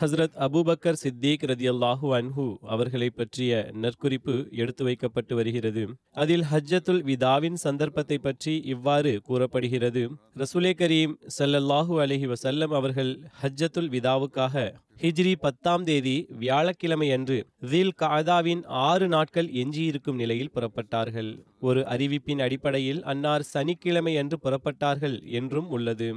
Hazrat Abu Bakr Siddique ரதியல்லாஹு அன்ஹு அவர்களை பற்றிய நற்குறிப்பு எடுத்து வைக்கப்பட்டு வருகிறது. அதில் ஹஜ்ஜத்துல் விதாவின் சந்தர்ப்பத்தை பற்றி இவ்வாறு கூறப்படுகிறது. ரசூலே கரீம் சல்லல்லாஹு அலஹி வசல்லம் அவர்கள் ஹஜ்ஜத்துல் விதாவுக்காக ஹிஜ்ரி பத்தாம் தேதி வியாழக்கிழமை அன்று தில் காதாவின் ஆறு நாட்கள் எஞ்சியிருக்கும் நிலையில் புறப்பட்டார்கள். ஒரு அறிவிப்பின் அடிப்படையில் அன்னார் சனிக்கிழமை அன்று புறப்பட்டார்கள் என்றும் உள்ளது.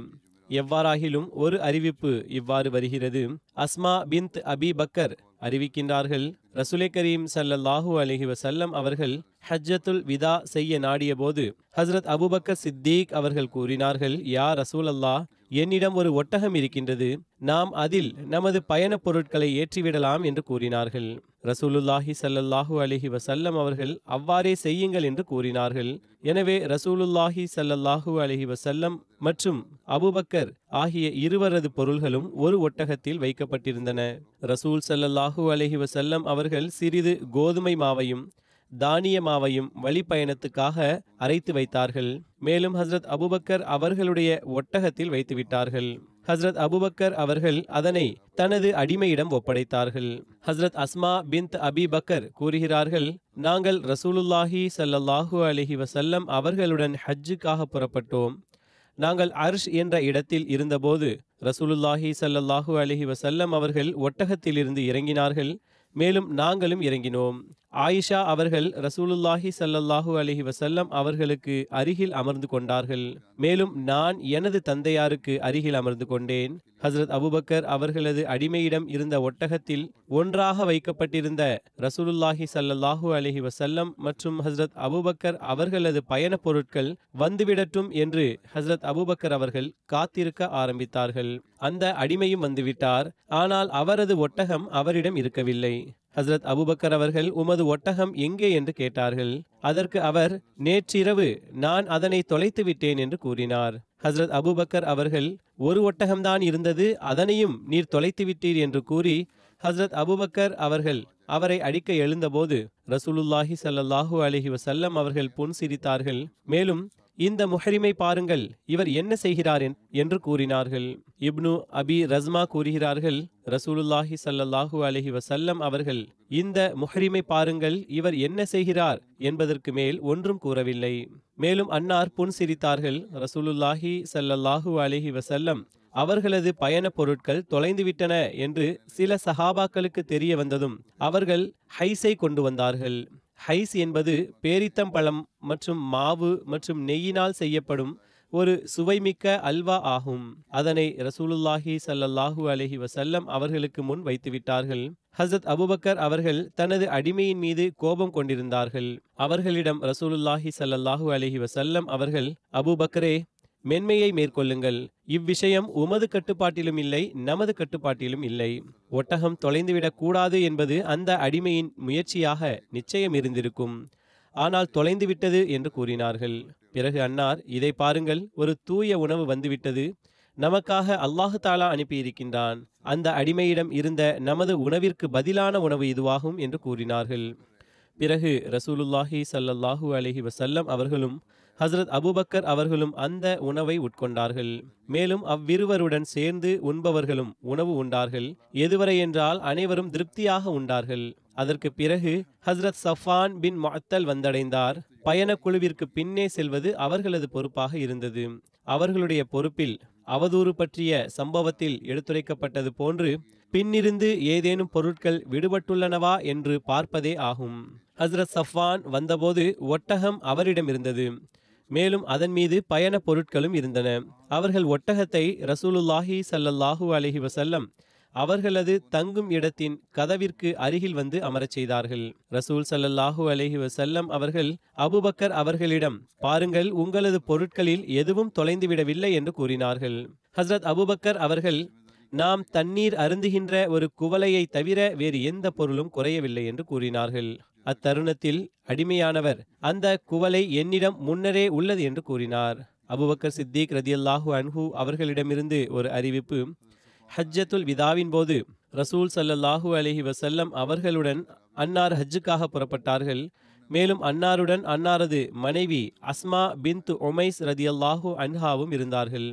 எவ்வாறாகிலும் ஒரு அறிவிப்பு இவ்வாறு வருகிறது. அஸ்மா பிந்த் அபி பக்கர் அறிவிக்கின்றார்கள் ரசுலே கரீம் சல்லல்லாஹு அலஹி வசல்லம் அவர்கள் ஹஜ்ஜத்துல் விதா செய்ய நாடிய போது ஹஸ்ரத் அபுபக்கர் சித்தீக் அவர்கள் கூறினார்கள் யா ரசூல் அல்லாஹ் என்னிடம் ஒரு ஒட்டகம் இருக்கின்றது. நாம் அதில் நமது பயணப் பொருட்களை ஏற்றிவிடலாம் என்று கூறினார்கள். ரசூலுல்லாஹி சல்லல்லாஹு அலிஹி வசல்லம் அவர்கள் அவ்வாறே செய்யுங்கள் என்று கூறினார்கள். எனவே ரசூலுல்லாஹி சல்லல்லாஹு அலிஹி வசல்லம் மற்றும் அபுபக்கர் ஆகிய இருவரது பொருள்களும் ஒரு ஒட்டகத்தில் வைக்கப்பட்டிருந்தன. ரசூல் சல்லல்லாஹூ அலிஹி வசல்லம் அவர்கள் சிறிது கோதுமை மாவையும் தானிய மாவையும் வழிப்பயணத்துக்காக அரைத்து வைத்தார்கள். மேலும் ஹஸ்ரத் அபுபக்கர் அவர்களுடைய ஒட்டகத்தில் வைத்துவிட்டார்கள். ஹஸ்ரத் அபுபக்கர் அவர்கள் அதனை தனது அடிமையிடம் ஒப்படைத்தார்கள். ஹஸ்ரத் அஸ்மா பிந்த் அபி பக்கர் கூறுகிறார்கள் நாங்கள் ரசூலுல்லாஹி சல்லல்லாஹு அலஹி வசல்லம் அவர்களுடன் ஹஜ்ஜுக்காக புறப்பட்டோம். நாங்கள் அர்ஷ் என்ற இடத்தில் இருந்தபோது ரசூலுல்லாஹி சல்லல்லாஹு அலஹி வசல்லம் அவர்கள் ஒட்டகத்திலிருந்து இறங்கினார்கள். மேலும் நாங்களும் இறங்கினோம். ஆயிஷா அவர்கள் ரசூலுல்லாஹி சல்லல்லாஹு அலஹி வசல்லம் அவர்களுக்கு அருகில் அமர்ந்து கொண்டார்கள். மேலும் நான் எனது தந்தையாருக்கு அருகில் அமர்ந்து கொண்டேன். ஹசரத் அபுபக்கர் அவர்களது அடிமையிடம் இருந்த ஒட்டகத்தில் ஒன்றாக வைக்கப்பட்டிருந்த ரசூலுல்லாஹி சல்லல்லாஹு அலஹி வசல்லம் மற்றும் ஹசரத் அபுபக்கர் அவர்களது பயணப் பொருட்கள் வந்துவிடட்டும் என்று ஹசரத் அபுபக்கர் அவர்கள் காத்திருக்க ஆரம்பித்தார்கள். அந்த அடிமையும் வந்துவிட்டார். ஆனால் அவரது ஒட்டகம் அவரிடம் இருக்கவில்லை. ஹசரத் அபுபக்கர் அவர்கள் உமது ஒட்டகம் எங்கே? என்று கேட்டார்கள். அதற்கு அவர் நேற்றிரவு நான் அதனை தொலைத்து விட்டேன் என்று கூறினார். ஹசரத் அபுபக்கர் அவர்கள் ஒரு ஒட்டகம்தான் இருந்தது அதனையும் நீர் தொலைத்து விட்டீர் என்று கூறி ஹசரத் அபுபக்கர் அவர்கள் அவரை அடிக்க எழுந்தபோது ரசூலுல்லாஹி சல்லாஹூ அலஹி வசல்லம் அவர்கள் புன் சிரித்தார்கள். மேலும் இந்த முஹரிமை பாருங்கள் இவர் என்ன செய்கிறார் என்று கூறினார்கள். இப்னு அபி ரஸ்மா கூறுகிறார்கள் ரசூலுல்லாஹி சல்லல்லாஹூ அலஹி வசல்லம் அவர்கள் இந்த முஹரிமை பாருங்கள் இவர் என்ன செய்கிறார் என்பதற்கு மேல் ஒன்றும் கூறவில்லை. மேலும் அன்னார் புன் சிரித்தார்கள் ரசூலுல்லாஹி சல்லல்லாஹூ அலஹி வசல்லம் அவர்களது பயணப் பொருட்கள் தொலைந்துவிட்டன என்று சில சஹாபாக்களுக்கு தெரிய வந்ததும் அவர்கள் ஹைஸை கொண்டு வந்தார்கள். ஹைஸ் என்பது பேரித்தம்பழம் மற்றும் மாவு மற்றும் நெய்யினால் செய்யப்படும் ஒரு சுவைமிக்க அல்வா ஆகும். அதனை ரசூலுல்லாஹி சல்லல்லாஹு அலஹி வசல்லம் அவர்களுக்கு முன் வைத்துவிட்டார்கள். ஹசத் அபுபக்கர் அவர்கள் தனது அடிமையின் மீது கோபம் கொண்டிருந்தார்கள். அவர்களிடம் ரசூலுல்லாஹி சல்லல்லாஹு அலஹி வசல்லம் அவர்கள் அபுபக்கரே மென்மையை மேற்கொள்ளுங்கள். இவ்விஷயம் உமது கட்டுப்பாட்டிலும் இல்லை நமது கட்டுப்பாட்டிலும் இல்லை. ஒட்டகம் தொலைந்துவிடக் கூடாது என்பது அந்த அடிமையின் முயற்சியாக நிச்சயம் இருந்திருக்கும். ஆனால் தொலைந்து விட்டது என்று கூறினார்கள். பிறகு அன்னார் இதை பாருங்கள் ஒரு தூய உணவு வந்துவிட்டது. நமக்காக அல்லாஹு தாலா அனுப்பியிருக்கின்றான். அந்த அடிமையிடம் இருந்த நமது உணவிற்கு பதிலான உணவு இதுவாகும் என்று கூறினார்கள். பிறகு ரசூலுல்லாஹி சல்லல்லாஹூ அலஹி வசல்லம் அவர்களும் ஹசரத் அபுபக்கர் அவர்களும் அந்த உணவை உட்கொண்டார்கள். மேலும் அவ்விருவருடன் சேர்ந்து உண்பவர்களும் உணவு உண்டார்கள். எதுவரை என்றால் அனைவரும் திருப்தியாக உண்டார்கள். அதற்கு பிறகு ஹஸ்ரத் சஃபான் பின் மத்தல் வந்தடைந்தார். பயணக் குழுவிற்கு பின்னே செல்வது அவர்களது பொறுப்பாக இருந்தது. அவர்களுடைய பொறுப்பில் அவதூறு பற்றிய சம்பவத்தில் எடுத்துரைக்கப்பட்டது போன்று பின்னிருந்து ஏதேனும் பொருட்கள் விடுபட்டுள்ளனவா என்று பார்ப்பதே ஆகும். ஹஸ்ரத் சஃபான் வந்தபோது ஒட்டகம் அவரிடம் இருந்தது. மேலும் அதன் மீது பயண பொருட்களும் இருந்தன. அவர்கள் ஒட்டகத்தை ரசூலுல்லாஹி சல்லல்லாஹூ அலஹி வசல்லம் அவர்களது தங்கும் இடத்தின் கதவிற்கு அருகில் வந்து அமரச் செய்தார்கள். ரசூல் சல்லல்லாஹூ அலஹி வசல்லம் அவர்கள் அபுபக்கர் அவர்களிடம் பாருங்கள் உங்களது பொருட்களில் எதுவும் தொலைந்துவிடவில்லை என்று கூறினார்கள். ஹஸ்ரத் அபுபக்கர் அவர்கள் நாம் தண்ணீர் அருந்துகின்ற ஒரு குவலையை தவிர வேறு எந்த பொருளும் குறையவில்லை என்று கூறினார்கள். அத்தருணத்தில் அடிமையானவர் அந்த குவலை என்னிடம் முன்னரே உள்ளது என்று கூறினார். அபுபக்கர் சித்திக் ரதியல்லாஹு அன்ஹு அவர்களிடமிருந்து ஒரு அறிவிப்பு. ஹஜ்ஜத்துல் விதாவின் போது ரசூல் ஸல்லல்லாஹு அலஹி வசல்லம் அவர்களுடன் அன்னார் ஹஜ்ஜுக்காக புறப்பட்டார்கள். மேலும் அன்னாருடன் அன்னாரது மனைவி அஸ்மா பின்த் ஒமைஸ் ரதியல்லாஹு அன்ஹாவும் இருந்தார்கள்.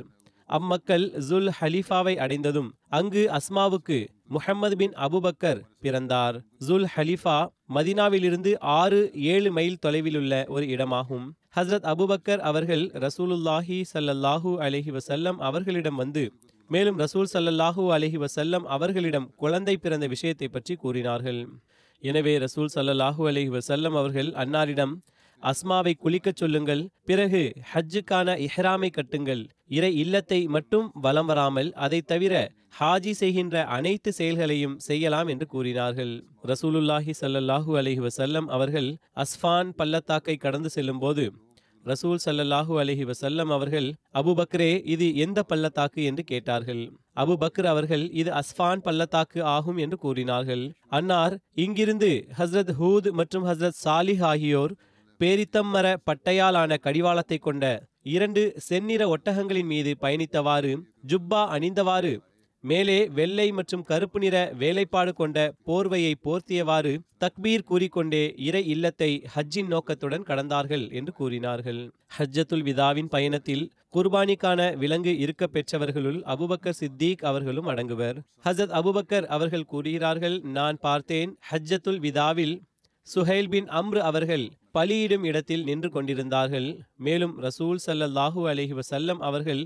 அம்மக்கள் ஜுல் ஹலீஃபாவை அடைந்ததும் அங்கு அஸ்மாவுக்கு முஹம்மது பின் அபுபக்கர் பிறந்தார். ஜுல் ஹலீஃபா மதினாவிலிருந்து ஆறு ஏழு மைல் தொலைவிலுள்ள ஒரு இடமாகும். ஹஸ்ரத் அபுபக்கர் அவர்கள் ரசூலுல்லாஹி சல்லல்லாஹு அலஹி வசல்லம் அவர்களிடம் வந்து மேலும் ரசூல் சல்லல்லாஹூ அலஹி வசல்லம் அவர்களிடம் குழந்தை பிறந்த விஷயத்தை பற்றி கூறினார்கள். எனவே ரசூல் சல்லல்லாஹூ அலஹி வசல்லம் அவர்கள் அன்னாரிடம் அஸ்மாவை குளிக்கச் சொல்லுங்கள். பிறகு ஹஜ்ஜுக்கான இஹ்ராமை கட்டுங்கள். இறை இல்லத்தை மட்டும் வலம் வராமல் அதை தவிர ஹாஜி செய்கின்ற அனைத்து செயல்களையும் செய்யலாம் என்று கூறினார்கள். ரசூலுல்லாஹி சல்லல்லாஹூ அலஹி வசல்லம் அவர்கள் அஸ்ஃபான் பள்ளத்தாக்கை கடந்து செல்லும்போது ரசூல் சல்லல்லாஹூ அலஹி வசல்லம் அவர்கள் அபுபக்ரே இது எந்த பள்ளத்தாக்கு? என்று கேட்டார்கள். அபு பக்ர் அவர்கள் இது அஸ்ஃபான் பள்ளத்தாக்கு ஆகும் என்று கூறினார்கள். அன்னார் இங்கிருந்து ஹஸ்ரத் ஹூத் மற்றும் ஹஸ்ரத் சாலிஹ் ஆகியோர் பேரித்தம் மர பட்டையாலான கடிவாளத்தை கொண்ட இரண்டு செந்நிற ஒட்டகங்களின் மீது பயணித்தவாறு ஜுப்பா அணிந்தவாறு மேலே வெள்ளை மற்றும் கருப்பு நிற வேலைப்பாடு கொண்ட போர்வையை போர்த்தியவாறு தக்பீர் கூறிக்கொண்டே இறை இல்லத்தை ஹஜ்ஜின் நோக்கத்துடன் கடந்தார்கள் என்று கூறினார்கள். ஹஜ்ஜத்துல் விதாவின் பயணத்தில் குர்பானிக்கான விலங்கு இருக்க பெற்றவர்களுள் அபுபக்கர் சித்திக் அவர்களும் அடங்குவர். ஹசத் அபுபக்கர் அவர்கள் கூறுகிறார்கள் நான் பார்த்தேன் ஹஜ்ஜத்துல் விதாவில் சுஹைல் பின் அம்ரு அவர்கள் பலியிடும் இடத்தில் நின்று கொண்டிருந்தார்கள். மேலும் ரசூல் சல்லல்லாஹு அலஹி வசல்லம் அவர்கள்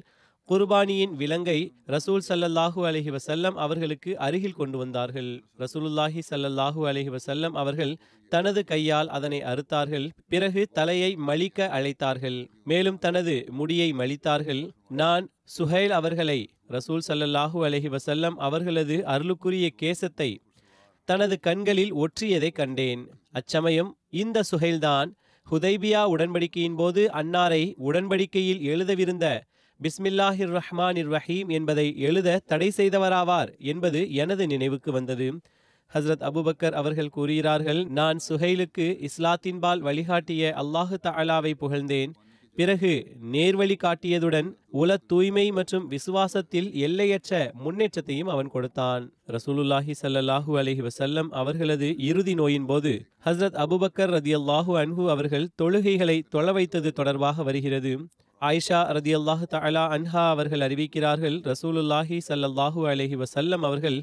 குர்பானியின் விலங்கை ரசூல் சல்லல்லாஹு அலஹி வசல்லம் அவர்களுக்கு அருகில் கொண்டு வந்தார்கள். ரசூலுல்லாஹி ஸல்லல்லாஹு அலஹி வசல்லம் அவர்கள் தனது கையால் அதனை அறுத்தார்கள். பிறகு தலையை மலிக்க அழைத்தார்கள். மேலும் தனது முடியை மலித்தார்கள். நான் சுஹைல் அவர்களை ரசூல் சல்லல்லாஹு அலஹி வசல்லம் அவர்களது அருளுக்குரிய கேசத்தை தனது கண்களில் ஒற்றியதை கண்டேன். அச்சமயம் இந்த சுஹைல்தான் ஹுதைபியா உடன்படிக்கையின் போது அன்னாரை உடன்படிக்கையில் எழுதவிருந்த பிஸ்மில்லாஹிர் ரஹ்மானிர் ரஹீம் என்பதை எழுத தடை செய்தவராவார் என்பது எனது நினைவுக்கு வந்தது. ஹஸ்ரத் அபுபக்கர் அவர்கள் கூறுகிறார்கள் நான் சுஹைலுக்கு இஸ்லாத்தின்பால் வழிகாட்டிய அல்லாஹு தாலாவை புகழ்ந்தேன். பிறகு நேர்வழி காட்டியதுடன் உல தூய்மை மற்றும் விசுவாசத்தில் எல்லையற்ற முன்னேற்றத்தையும் அவன் கொடுத்தான். ரசூலுல்லாஹி ஸல்லல்லாஹு அலஹி வசல்லம் அவர்களது இறுதி நோயின் போது ஹஸ்ரத் அபுபக்கர் ரதியல்லாஹு அன்ஹு அவர்கள் தொழுகைகளை தொழ வைத்தது தொடர்பாக வருகிறது. ஆயிஷா ரதியல்லாஹு தலா அன்ஹா அவர்கள் அறிவிக்கிறார்கள் ரசூலுல்லாஹி ஸல்லல்லாஹு அலஹி வசல்லம் அவர்கள்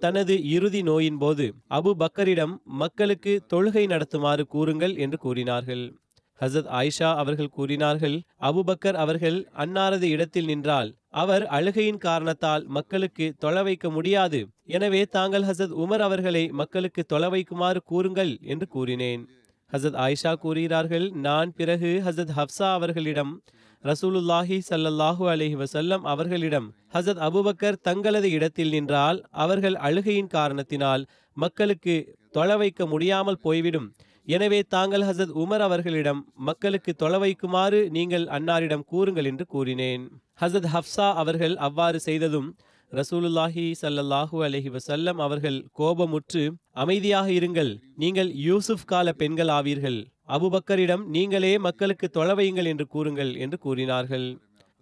தனது இறுதி நோயின் போது அபு பக்கரிடம் மக்களுக்கு தொழுகை நடத்துமாறு கூறுங்கள் என்று கூறினார்கள். ஹசத் ஆயிஷா அவர்கள் கூறினார்கள் அபுபக்கர் அவர்கள் அன்னாரது இடத்தில் நின்றால் அவர் அழுகையின் காரணத்தால் மக்களுக்கு தொலை வைக்க முடியாது. எனவே தாங்கள் ஹசத் உமர் அவர்களை மக்களுக்கு தொலை வைக்குமாறு கூறுங்கள் என்று கூறினேன். ஹசத் ஆயிஷா கூறுகிறார்கள் நான் பிறகு ஹசத் ஹப்சா அவர்களிடம் ரசூலுல்லாஹி சல்லல்லாஹூ அலஹி வசல்லம் அவர்களிடம் ஹசத் அபுபக்கர் தங்களது இடத்தில் நின்றால் அவர்கள் அழுகையின் காரணத்தினால் மக்களுக்கு தொலை வைக்க முடியாமல் போய்விடும். எனவே தாங்கள் ஹசத் உமர் அவர்களிடம் மக்களுக்கு தொலைவைக்குமாறு நீங்கள் அன்னாரிடம் கூறுங்கள் என்று கூறினேன். ஹசத் ஹப்சா அவர்கள் அவ்வாறு செய்ததும் ரசூலுல்லாஹி சல்லல்லாஹு அலஹி வசல்லம் அவர்கள் கோபமுற்று அமைதியாக இருங்கள் நீங்கள் யூசுப் கால பெண்கள் ஆவீர்கள். அபுபக்கரிடம் நீங்களே மக்களுக்கு தொலைவையுங்கள் என்று கூறுங்கள் என்று கூறினார்கள்.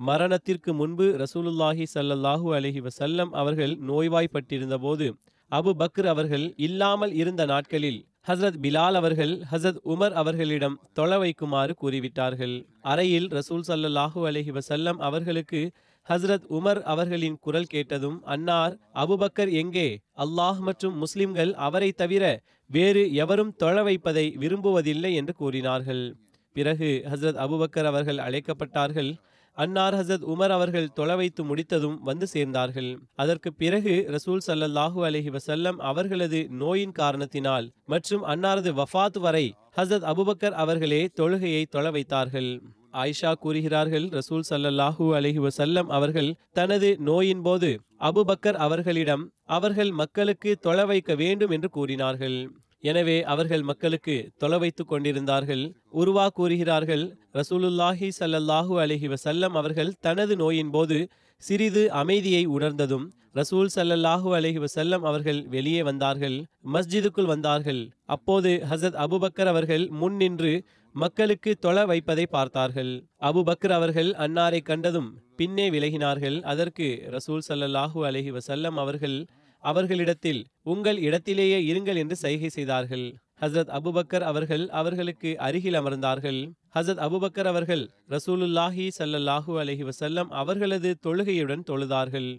மரணத்திற்கு முன்பு ரசூலுல்லாஹி சல்லல்லாஹு அலஹி வசல்லம் அவர்கள் நோய்வாய்ப்பட்டிருந்த போது அபு பக்ர் அவர்கள் இல்லாமல் இருந்த நாட்களில் ஹசரத் பிலால் அவர்கள் ஹசரத் உமர் அவர்களிடம் தொழ வைக்குமாறு கூறிவிட்டார்கள். அறையில் ரசூல் சல்லாஹூ அலஹி வசல்லம் அவர்களுக்கு ஹசரத் உமர் அவர்களின் குரல் கேட்டதும் அன்னார் அபுபக்கர் எங்கே? அல்லாஹ் மற்றும் முஸ்லிம்கள் அவரை தவிர வேறு எவரும் தொழ வைப்பதை விரும்புவதில்லை என்று கூறினார்கள். பிறகு ஹசரத் அபுபக்கர் அவர்கள் அழைக்கப்பட்டார்கள். அன்னார் ஹசத் உமர் அவர்கள் தொலை வைத்து முடித்ததும் வந்து சேர்ந்தார்கள். அதற்கு பிறகு ரசூல் சல்லல்லாஹூ அலஹி வசல்லம் அவர்களது நோயின் காரணத்தினால் மற்றும் அன்னாரது வஃபாத் வரை ஹசத் அபுபக்கர் அவர்களே தொழுகையை தொலை வைத்தார்கள். ஆயிஷா கூறுகிறார்கள் ரசூல் சல்லல்லாஹூ அலஹி வசல்லம் அவர்கள் தனது நோயின் போது அபுபக்கர் அவர்களிடம் அவர்கள் மக்களுக்கு தொலை வைக்க வேண்டும் என்று கூறினார்கள். எனவே அவர்கள் மக்களுக்கு தொலை வைத்து கொண்டிருந்தார்கள். உருவா கூறுகிறார்கள் ரசூலுல்லாஹி சல்லல்லாஹூ அலஹி வசல்லம் அவர்கள் தனது நோயின் போது சிறிது அமைதியை உணர்ந்ததும் ரசூல் சல்லல்லாஹூ அலஹி வசல்லம் அவர்கள் வெளியே வந்தார்கள் மஸ்ஜிதுக்குள் வந்தார்கள். அப்போது ஹசத் அபுபக்கர் அவர்கள் முன் நின்று மக்களுக்கு தொலை வைப்பதை பார்த்தார்கள். அபுபக்கர் அவர்கள் அன்னாரை கண்டதும் பின்னே விலகினார்கள். அதற்கு ரசூல் சல்லல்லாஹூ அலஹி வசல்லம் அவர்கள் அவர்களிடத்தில் உங்கள் இடத்திலேயே இருங்கள் என்று சைகை செய்தார்கள். ஹசரத் அபுபக்கர் அவர்கள் அவர்களுக்கு அருகில் அமர்ந்தார்கள். ஹசரத் அபுபக்கர் அவர்கள் ரசூலுல்லாஹி சல்லல்லாஹூ அலஹி வசல்லம் அவர்களது தொழுகையுடன் தொழுதார்கள்.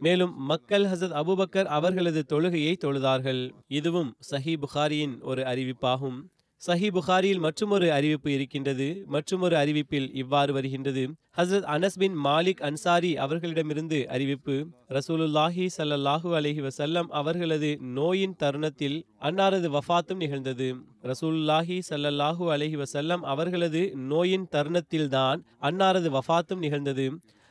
மேலும் மக்கள் ஹசத் அபுபக்கர் அவர்களது தொழுகையை தொழுதார்கள். இதுவும் சஹி புகாரியின் ஒரு அறிவிப்பாகும். சஹி புகாரியில் மற்றொரு அறிவிப்பு இருக்கின்றது. மற்றொரு அறிவிப்பில் இவ்வாறு வருகின்றது. ஹசரத் அனஸ் பின் மாலிக் அன்சாரி அவர்களிடமிருந்து அறிவிப்பு ரசூலுல்லாஹி சல்லல்லாஹூ அலஹி வசல்லம் அவர்களது நோயின் தருணத்தில் அன்னாரது வஃபாத்தும் நிகழ்ந்தது. ரசூலுல்லாஹி சல்லல்லாஹூ அலஹி வசல்லம் அவர்களது நோயின் தருணத்தில்தான் அன்னாரது வஃபாத்தும் நிகழ்ந்தது.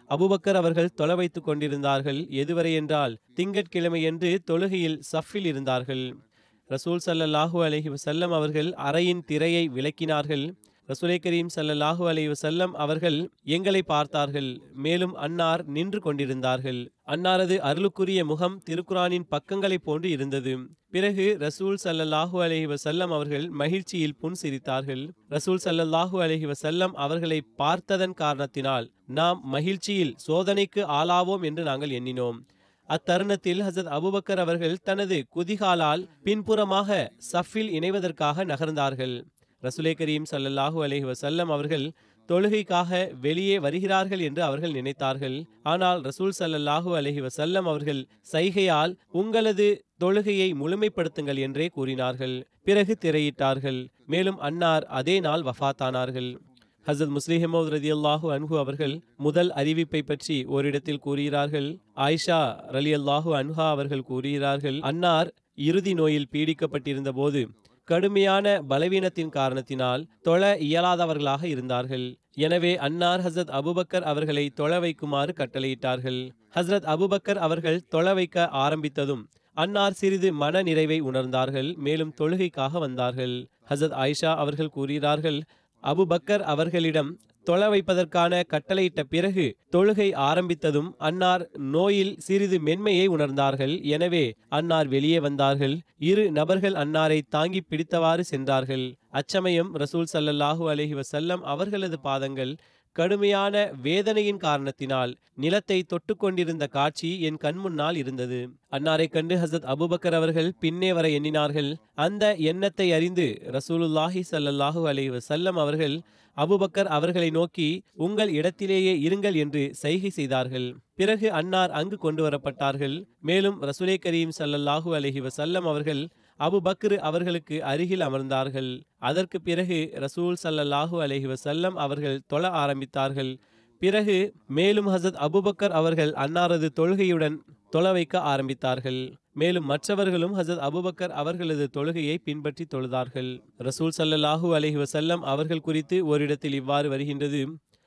அபுபக்கர் அவர்கள் தொலை வைத்துக் கொண்டிருந்தார்கள். எதுவரை என்றால் திங்கட்கிழமையன்று தொழுகையில் சஃபில் இருந்தார்கள். ரசூல் சல்லல்லாஹூ அலஹி வசல்லம் அவர்கள் அறையின் திரையை விளக்கினார்கள். ரசூலை கரீம் சல்லல்லாஹூ அலஹி வசல்லம் அவர்கள் எங்களை பார்த்தார்கள். மேலும் அன்னார் நின்று கொண்டிருந்தார்கள். அன்னாரது அருளுக்குரிய முகம் திருக்குரானின் பக்கங்களைப் போன்று இருந்தது. பிறகு ரசூல் சல்லல்லாஹு அலஹி வசல்லம் அவர்கள் மகிழ்ச்சியில் புன் சிரித்தார்கள் ரசூல் சல்லல்லாஹு அலஹி வசல்லம் அவர்களை பார்த்ததன் காரணத்தினால் நாம் மகிழ்ச்சியில் சோதனைக்கு ஆளாவோம் என்று நாங்கள் எண்ணினோம். அத்தருணத்தில் ஹசத் அபுபக்கர் அவர்கள் தனது குதிகாலால் பின்புறமாக சஃபில் இணைவதற்காக நகர்ந்தார்கள். ரசுலே கரீம் சல்லல்லாஹூ அலஹி வசல்லம் அவர்கள் தொழுகைக்காக வெளியே வருகிறார்கள் என்று அவர்கள் நினைத்தார்கள். ஆனால் ரசூல் சல்லல்லாஹூ அலஹி வசல்லம் அவர்கள் சைகையால் உங்களது தொழுகையை முழுமைப்படுத்துங்கள் என்றே கூறினார்கள். பிறகு திரையிட்டார்கள். மேலும் அன்னார் அதே நாள் வஃத்தானார்கள். ஹசத் முஸ்லிஹமோத் ரதி அல்லாஹு அன்ஹு அவர்கள் முதல் அறிவிப்பை பற்றி ஓரிடத்தில் கூறுகிறார்கள். ஆயிஷா ரலி அல்லாஹு அன்ஹா அவர்கள் கூறுகிறார்கள் அன்னார் இறுதி நோயில் பீடிக்கப்பட்டிருந்த போது கடுமையான பலவீனத்தின் காரணத்தினால் தொழ இயலாதவர்களாக இருந்தார்கள். எனவே அன்னார் ஹசரத் அபுபக்கர் அவர்களை தொழ வைக்குமாறு கட்டளையிட்டார்கள். ஹசரத் அபுபக்கர் அவர்கள் தொழ வைக்க ஆரம்பித்ததும் அன்னார் சிறிது மன நிறைவை உணர்ந்தார்கள் மேலும் தொழுகைக்காக வந்தார்கள். ஹசரத் ஆயிஷா அவர்கள் கூறுகிறார்கள் அபுபக்கர் அவர்களிடம் தொழ வைப்பதற்கான கட்டளையிட்ட பிறகு தொழுகை ஆரம்பித்ததும் அன்னார் நோயில் சிறிது மென்மையை உணர்ந்தார்கள். எனவே அன்னார் வெளியே வந்தார்கள். இரு நபர்கள் அன்னாரை தாங்கி பிடித்தவாறு சென்றார்கள். அச்சமயம் ரசூல் சல்லல்லாஹூ அலஹி வசல்லம் அவர்களது பாதங்கள் கடுமையான வேதனையின் காரணத்தினால் நிலத்தை தொட்டு கொண்டிருந்த காட்சி என் கண்முன்னால் இருந்தது. அன்னாரை கண்டு ஹசத் அபுபக்கர் அவர்கள் பின்னே வர எண்ணினார்கள். அந்த எண்ணத்தை அறிந்து ரசூலுல்லாஹி சல்லல்லாஹூ அலி வசல்லம் அவர்கள் அபுபக்கர் அவர்களை நோக்கி உங்கள் இடத்திலேயே இருங்கள் என்று சைகை செய்தார்கள். பிறகு அன்னார் அங்கு கொண்டு வரப்பட்டார்கள். மேலும் ரசூலே கரீம் சல்லல்லாஹூ அலஹி வசல்லம் அவர்கள் அபு பக்ரு அவர்களுக்கு அருகில் அமர்ந்தார்கள். அதற்கு பிறகு ரசூல் சல்லல்லாஹு அலஹி வசல்லம் அவர்கள் தொழ ஆரம்பித்தார்கள். பிறகு மேலும் ஹசத் அபுபக்கர் அவர்கள் அன்னாரது தொழுகையுடன் தொழ வைக்க ஆரம்பித்தார்கள். மேலும் மற்றவர்களும் ஹசத் அபுபக்கர் அவர்களது தொழுகையை பின்பற்றி தொழுதார்கள். ரசூல் சல்லல்லாஹூ அலஹி வசல்லம் அவர்கள் குறித்து ஓரிடத்தில் இவ்வாறு வருகின்றது.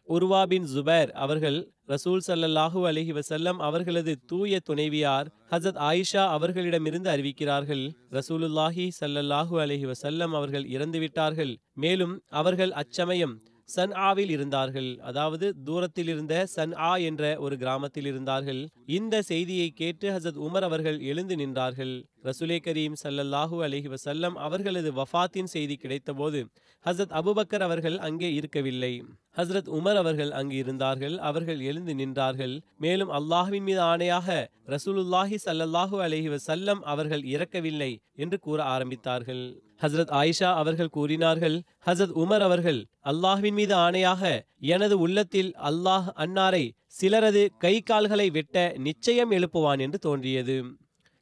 உர்வா பின் ஜுபேர் அவர்கள் ரசூல் சல்லல்லாஹு அலஹி வசல்லம் அவர்களது தூய துணைவியார் ஹசத் ஆயிஷா அவர்களிடமிருந்து அறிவிக்கிறார்கள் ரசூலுல்லாஹி சல்லல்லாஹு அலஹி வசல்லம் அவர்கள் இறந்துவிட்டார்கள் மேலும் அவர்கள் அச்சமயம் சன் ஆவில் இருந்தார்கள். அதாவது தூரத்தில் இருந்த சன் ஆ என்ற ஒரு கிராமத்தில் இருந்தார்கள். இந்த செய்தியை கேட்டு ஹசத் உமர் அவர்கள் எழுந்து நின்றார்கள். ரசுலே கரீம் சல்லல்லாஹூ அலஹி வசல்லம் அவர்களது வஃபாத்தின் செய்தி கிடைத்தபோது ஹசரத் அபுபக்கர் அவர்கள் அங்கே இருக்கவில்லை. ஹசரத் உமர் அவர்கள் அங்கு இருந்தார்கள். அவர்கள் எழுந்து நின்றார்கள். மேலும் அல்லாஹுவின் மீது ஆணையாக ரசூலுல்லாஹி சல்லல்லாஹூ அலஹி வசல்லம் அவர்கள் இறக்கவில்லை என்று கூற ஆரம்பித்தார்கள். ஹசரத் ஆயிஷா அவர்கள் கூறினார்கள் ஹசரத் உமர் அவர்கள் அல்லாஹ்வின் மீது ஆணையாக எனது உள்ளத்தில் அல்லாஹ் அன்னாரை சிலரது கை கால்களை வெட்ட நிச்சயம் எழுப்புவான் என்று தோன்றியது.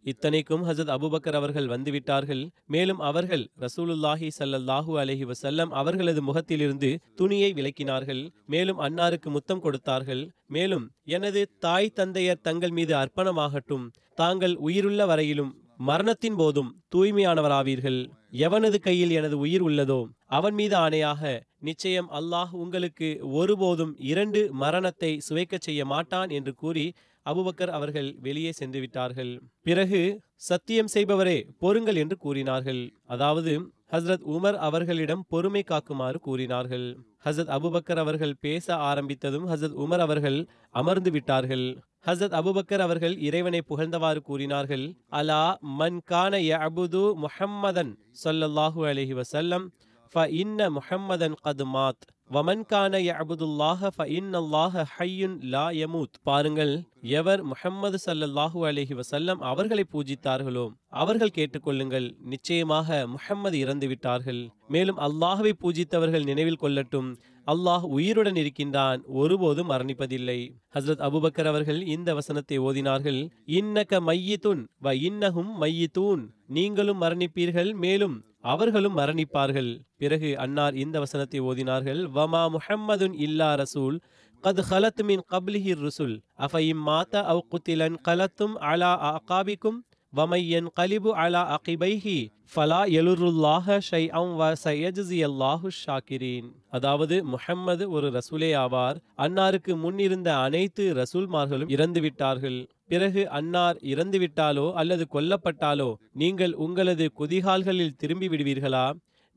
இத்தனைக்கும் ஹசத் அபுபக்கர் அவர்கள் வந்துவிட்டார்கள். மேலும் அவர்கள் ரசூலுல்லாஹி சல்லல்லாஹூ அலஹி வசல்லம் அவர்களது முகத்திலிருந்து துணியை விலக்கினார்கள். மேலும் அன்னாருக்கு முத்தம் கொடுத்தார்கள். மேலும் எனது தாய் தந்தையர் தங்கள் மீது அர்ப்பணமாகட்டும். தாங்கள் உயிருள்ள வரையிலும் மரணத்தின் போதும் தூய்மையானவராவீர்கள். எவனது கையில் எனது உயிர் உள்ளதோ அவன் மீது ஆணையாக நிச்சயம் அல்லாஹ் உங்களுக்கு ஒருபோதும் இரண்டு மரணத்தை சுவைக்கச் செய்ய மாட்டான் என்று கூறி அபுபக்கர் அவர்கள் வெளியே சென்று விட்டார்கள் பிறகு சத்தியம் செய்பவரே பொறுங்கள் என்று கூறினார்கள். அதாவது ஹஸ்ரத் உமர் அவர்களிடம் பொறுமை காக்குமாறு கூறினார்கள். ஹசரத் அபுபக்கர் அவர்கள் பேச ஆரம்பித்ததும் ஹசரத் உமர் அவர்கள் அமர்ந்து விட்டார்கள். ஹசரத் அபுபக்கர் அவர்கள் இறைவனை புகழ்ந்தவாறு கூறினார்கள். அலா மன் கான அபுது முஹம்மதன் சொல்லல்லாஹு அலஹி வசல்லம் ஃப இன்ன முஹம்மதன் கது மாத். வமன் கான யஅபுதுல்லாஹ ஃப இன்னல்லாஹ ஹையுன் லா யமூத். பாருங்கள் எவர் முஹம்மது ஸல்லல்லாஹு அலஹி வசல்லம் அவர்களை பூஜித்தார்களோ அவர்கள் கேட்டுக்கொள்ளுங்கள் நிச்சயமாக முஹம்மது இறந்து விட்டார்கள் மேலும் அல்லாஹவை பூஜித்தவர்கள் நினைவில் கொள்ளட்டும் அல்லாஹ் உயிருடன் இருக்கின்றான் ஒருபோதும் மரணிப்பதில்லை. ஹஸ்ரத் அபுபக்கர் அவர்கள் இந்த வசனத்தை ஓதினார்கள் இன்னக மையித்துன் வ இன்னஹும் மையித்தூன். நீங்களும் மரணிப்பீர்கள் மேலும் அவர்களும் மரணிப்பார்கள். பிறகு அன்னார் இந்த வசனத்தை ஓதினார்கள் வமா முஹம்மதுன் இல்லா ரசூல் கத் ஹலத் மின் கப்லிஹி ருசுல் அஃபைம் மாத அவ் குத்திலன் கலத்தும் அலா அகாபிக்கும் வமையன் கலிபு அலா அகிபைஹி ஃபலா எலுருல்லாஹ ஷை அம் வ சயஜி அல்லாஹு ஷாக்கிரீன். அதாவது முஹம்மது ஒரு ரசூலே ஆவார். அன்னாருக்கு முன்னிருந்த அனைத்து ரசூல்மார்களும் இறந்துவிட்டார்கள். பிறகு அன்னார் இறந்துவிட்டாலோ அல்லது கொல்லப்பட்டாலோ நீங்கள் உங்களது குதிகால்களில் திரும்பி விடுவீர்களா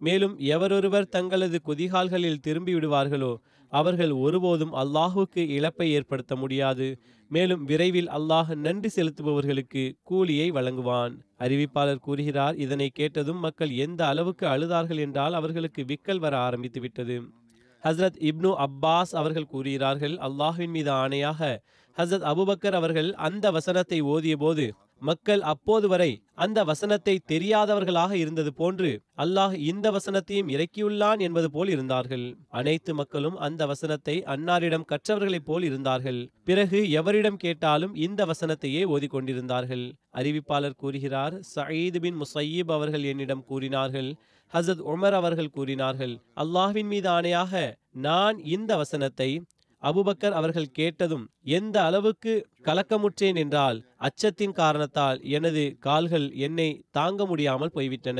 மேலும் எவரொருவர் தங்களது குதிகால்களில் திரும்பி விடுவார்களோ அவர்கள் ஒருபோதும் அல்லாஹுக்கு இழப்பை ஏற்படுத்த முடியாது. மேலும் விரைவில் அல்லாஹ் நன்றி செலுத்துபவர்களுக்கு கூலியை வழங்குவான். அறிவிப்பாளர் கூறுகிறார் இதனை கேட்டதும் மக்கள் எந்த அளவுக்கு அழுதார்கள் என்றால் அவர்களுக்கு விக்கல் வர ஆரம்பித்து விட்டது ஹஸ்ரத் இப்னு அப்பாஸ் அவர்கள் கூறுகிறார்கள் அல்லாஹ்வின் மீது ஆணையாக ஹசத் அபுபக்கர் அவர்கள் அந்த வசனத்தை ஓதிய போது மக்கள் அப்போது வரை அந்த வசனத்தை தெரியாதவர்களாக இருந்தது போன்று அல்லாஹ் இந்த வசனத்தையும் இறக்கியுள்ளான் என்பது போல் இருந்தார்கள். அனைத்து மக்களும் அந்த வசனத்தை அன்னாரிடம் கற்றவர்களைப் போல் இருந்தார்கள். பிறகு எவரிடம் கேட்டாலும் இந்த வசனத்தையே ஓதிக்கொண்டிருந்தார்கள். அறிவிப்பாளர் கூறுகிறார் சயீது பின் முசையீப் அவர்கள் என்னிடம் கூறினார்கள். ஹசத் உமர் அவர்கள் கூறினார்கள். அல்லாஹ்வின் மீது ஆணையாக நான் இந்த வசனத்தை அபுபக்கர் அவர்கள் கேட்டதும் எந்த அளவுக்கு கலக்கமுற்றேன் என்றால் அச்சத்தின் காரணத்தால் எனது கால்கள் என்னை தாங்க முடியாமல் போய்விட்டன.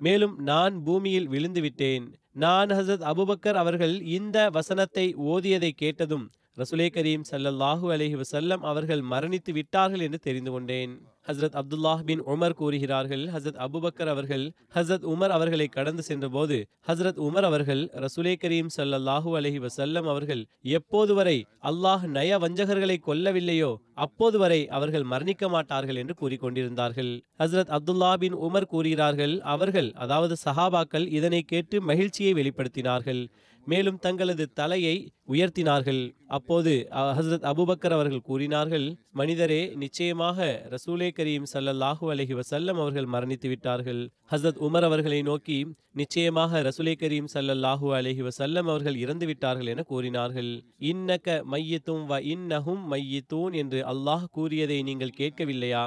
மேலும் நான் பூமியில் விழுந்து விட்டேன். நான் ஹசத் அபுபக்கர் அவர்கள் இந்த வசனத்தை ஓதியதை கேட்டதும் ரசுலே கரீம் சல்லல்லாஹு அலஹி வசல்லம் அவர்கள் மரணித்து விட்டார்கள் என்று தெரிந்து கொண்டேன். ஹசரத் அப்துல்லாஹ் பின் உமர் கூறுகிறார்கள் ஹசரத் அபுபக்கர் அவர்கள் ஹசரத் உமர் அவர்களை கடந்து சென்றபோது ஹசரத் உமர் அவர்கள் ரசுலே கரீம் சல்லல்லாஹு அலஹி வசல்லம் அவர்கள் எப்போது வரை அல்லாஹ் நய வஞ்சகர்களை கொல்லவில்லையோ அப்போது வரை அவர்கள் மரணிக்க மாட்டார்கள் என்று கூறிக்கொண்டிருந்தார்கள். ஹசரத் அப்துல்லா பின் உமர் கூறுகிறார்கள் அவர்கள் அதாவது சஹாபாக்கள் இதனை கேட்டு மகிழ்ச்சியை வெளிப்படுத்தினார்கள். மேலும் தங்களது தலையை உயர்த்தினார்கள். அப்போது அ- ஹஸ்ரத் அபுபக்கர் அவர்கள் கூறினார்கள் மனிதரே நிச்சயமாக ரசூலே கரீம் சல்லல்லாஹு அலஹி வசல்லம் அவர்கள் மரணித்து விட்டார்கள். ஹஸ்ரத் உமர் அவர்களை நோக்கி நிச்சயமாக ரசூலே கரீம் சல்லல்லாஹு அலஹி வசல்லம் அவர்கள் இறந்து விட்டார்கள் என கூறினார்கள். இன்னக மையத்தும் வ இன்னஹும் மையத்தூன் என்று அல்லாஹ் கூறியதை நீங்கள் கேட்கவில்லையா?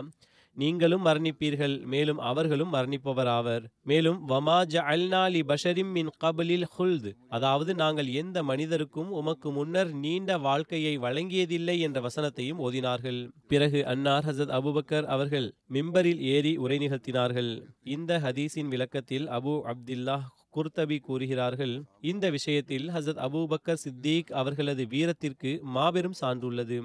நீங்களும் மரணிப்பீர்கள் மேலும் அவர்களும் மரணிப்பவராவர். மேலும் வமா அல்நாலி பஷரிம் மின் கபலில் ஹுல்த். அதாவது நாங்கள் எந்த மனிதருக்கும் உமக்கு முன்னர் நீண்ட வாழ்க்கையை வழங்கியதில்லை என்ற வசனத்தையும் ஓதினார்கள். பிறகு அன்னார் ஹசத் அபுபக்கர் அவர்கள் மிம்பரில் ஏறி உரை நிகழ்த்தினார்கள். இந்த ஹதீஸின் விளக்கத்தில் அபு அப்துல்லாஹ் குர்தபி கூறுகிறார்கள் இந்த விஷயத்தில் ஹசத் அபூபக்கர் சித்திக் அவர்களது வீரத்திற்கு மாபெரும் சான்றுள்ளது.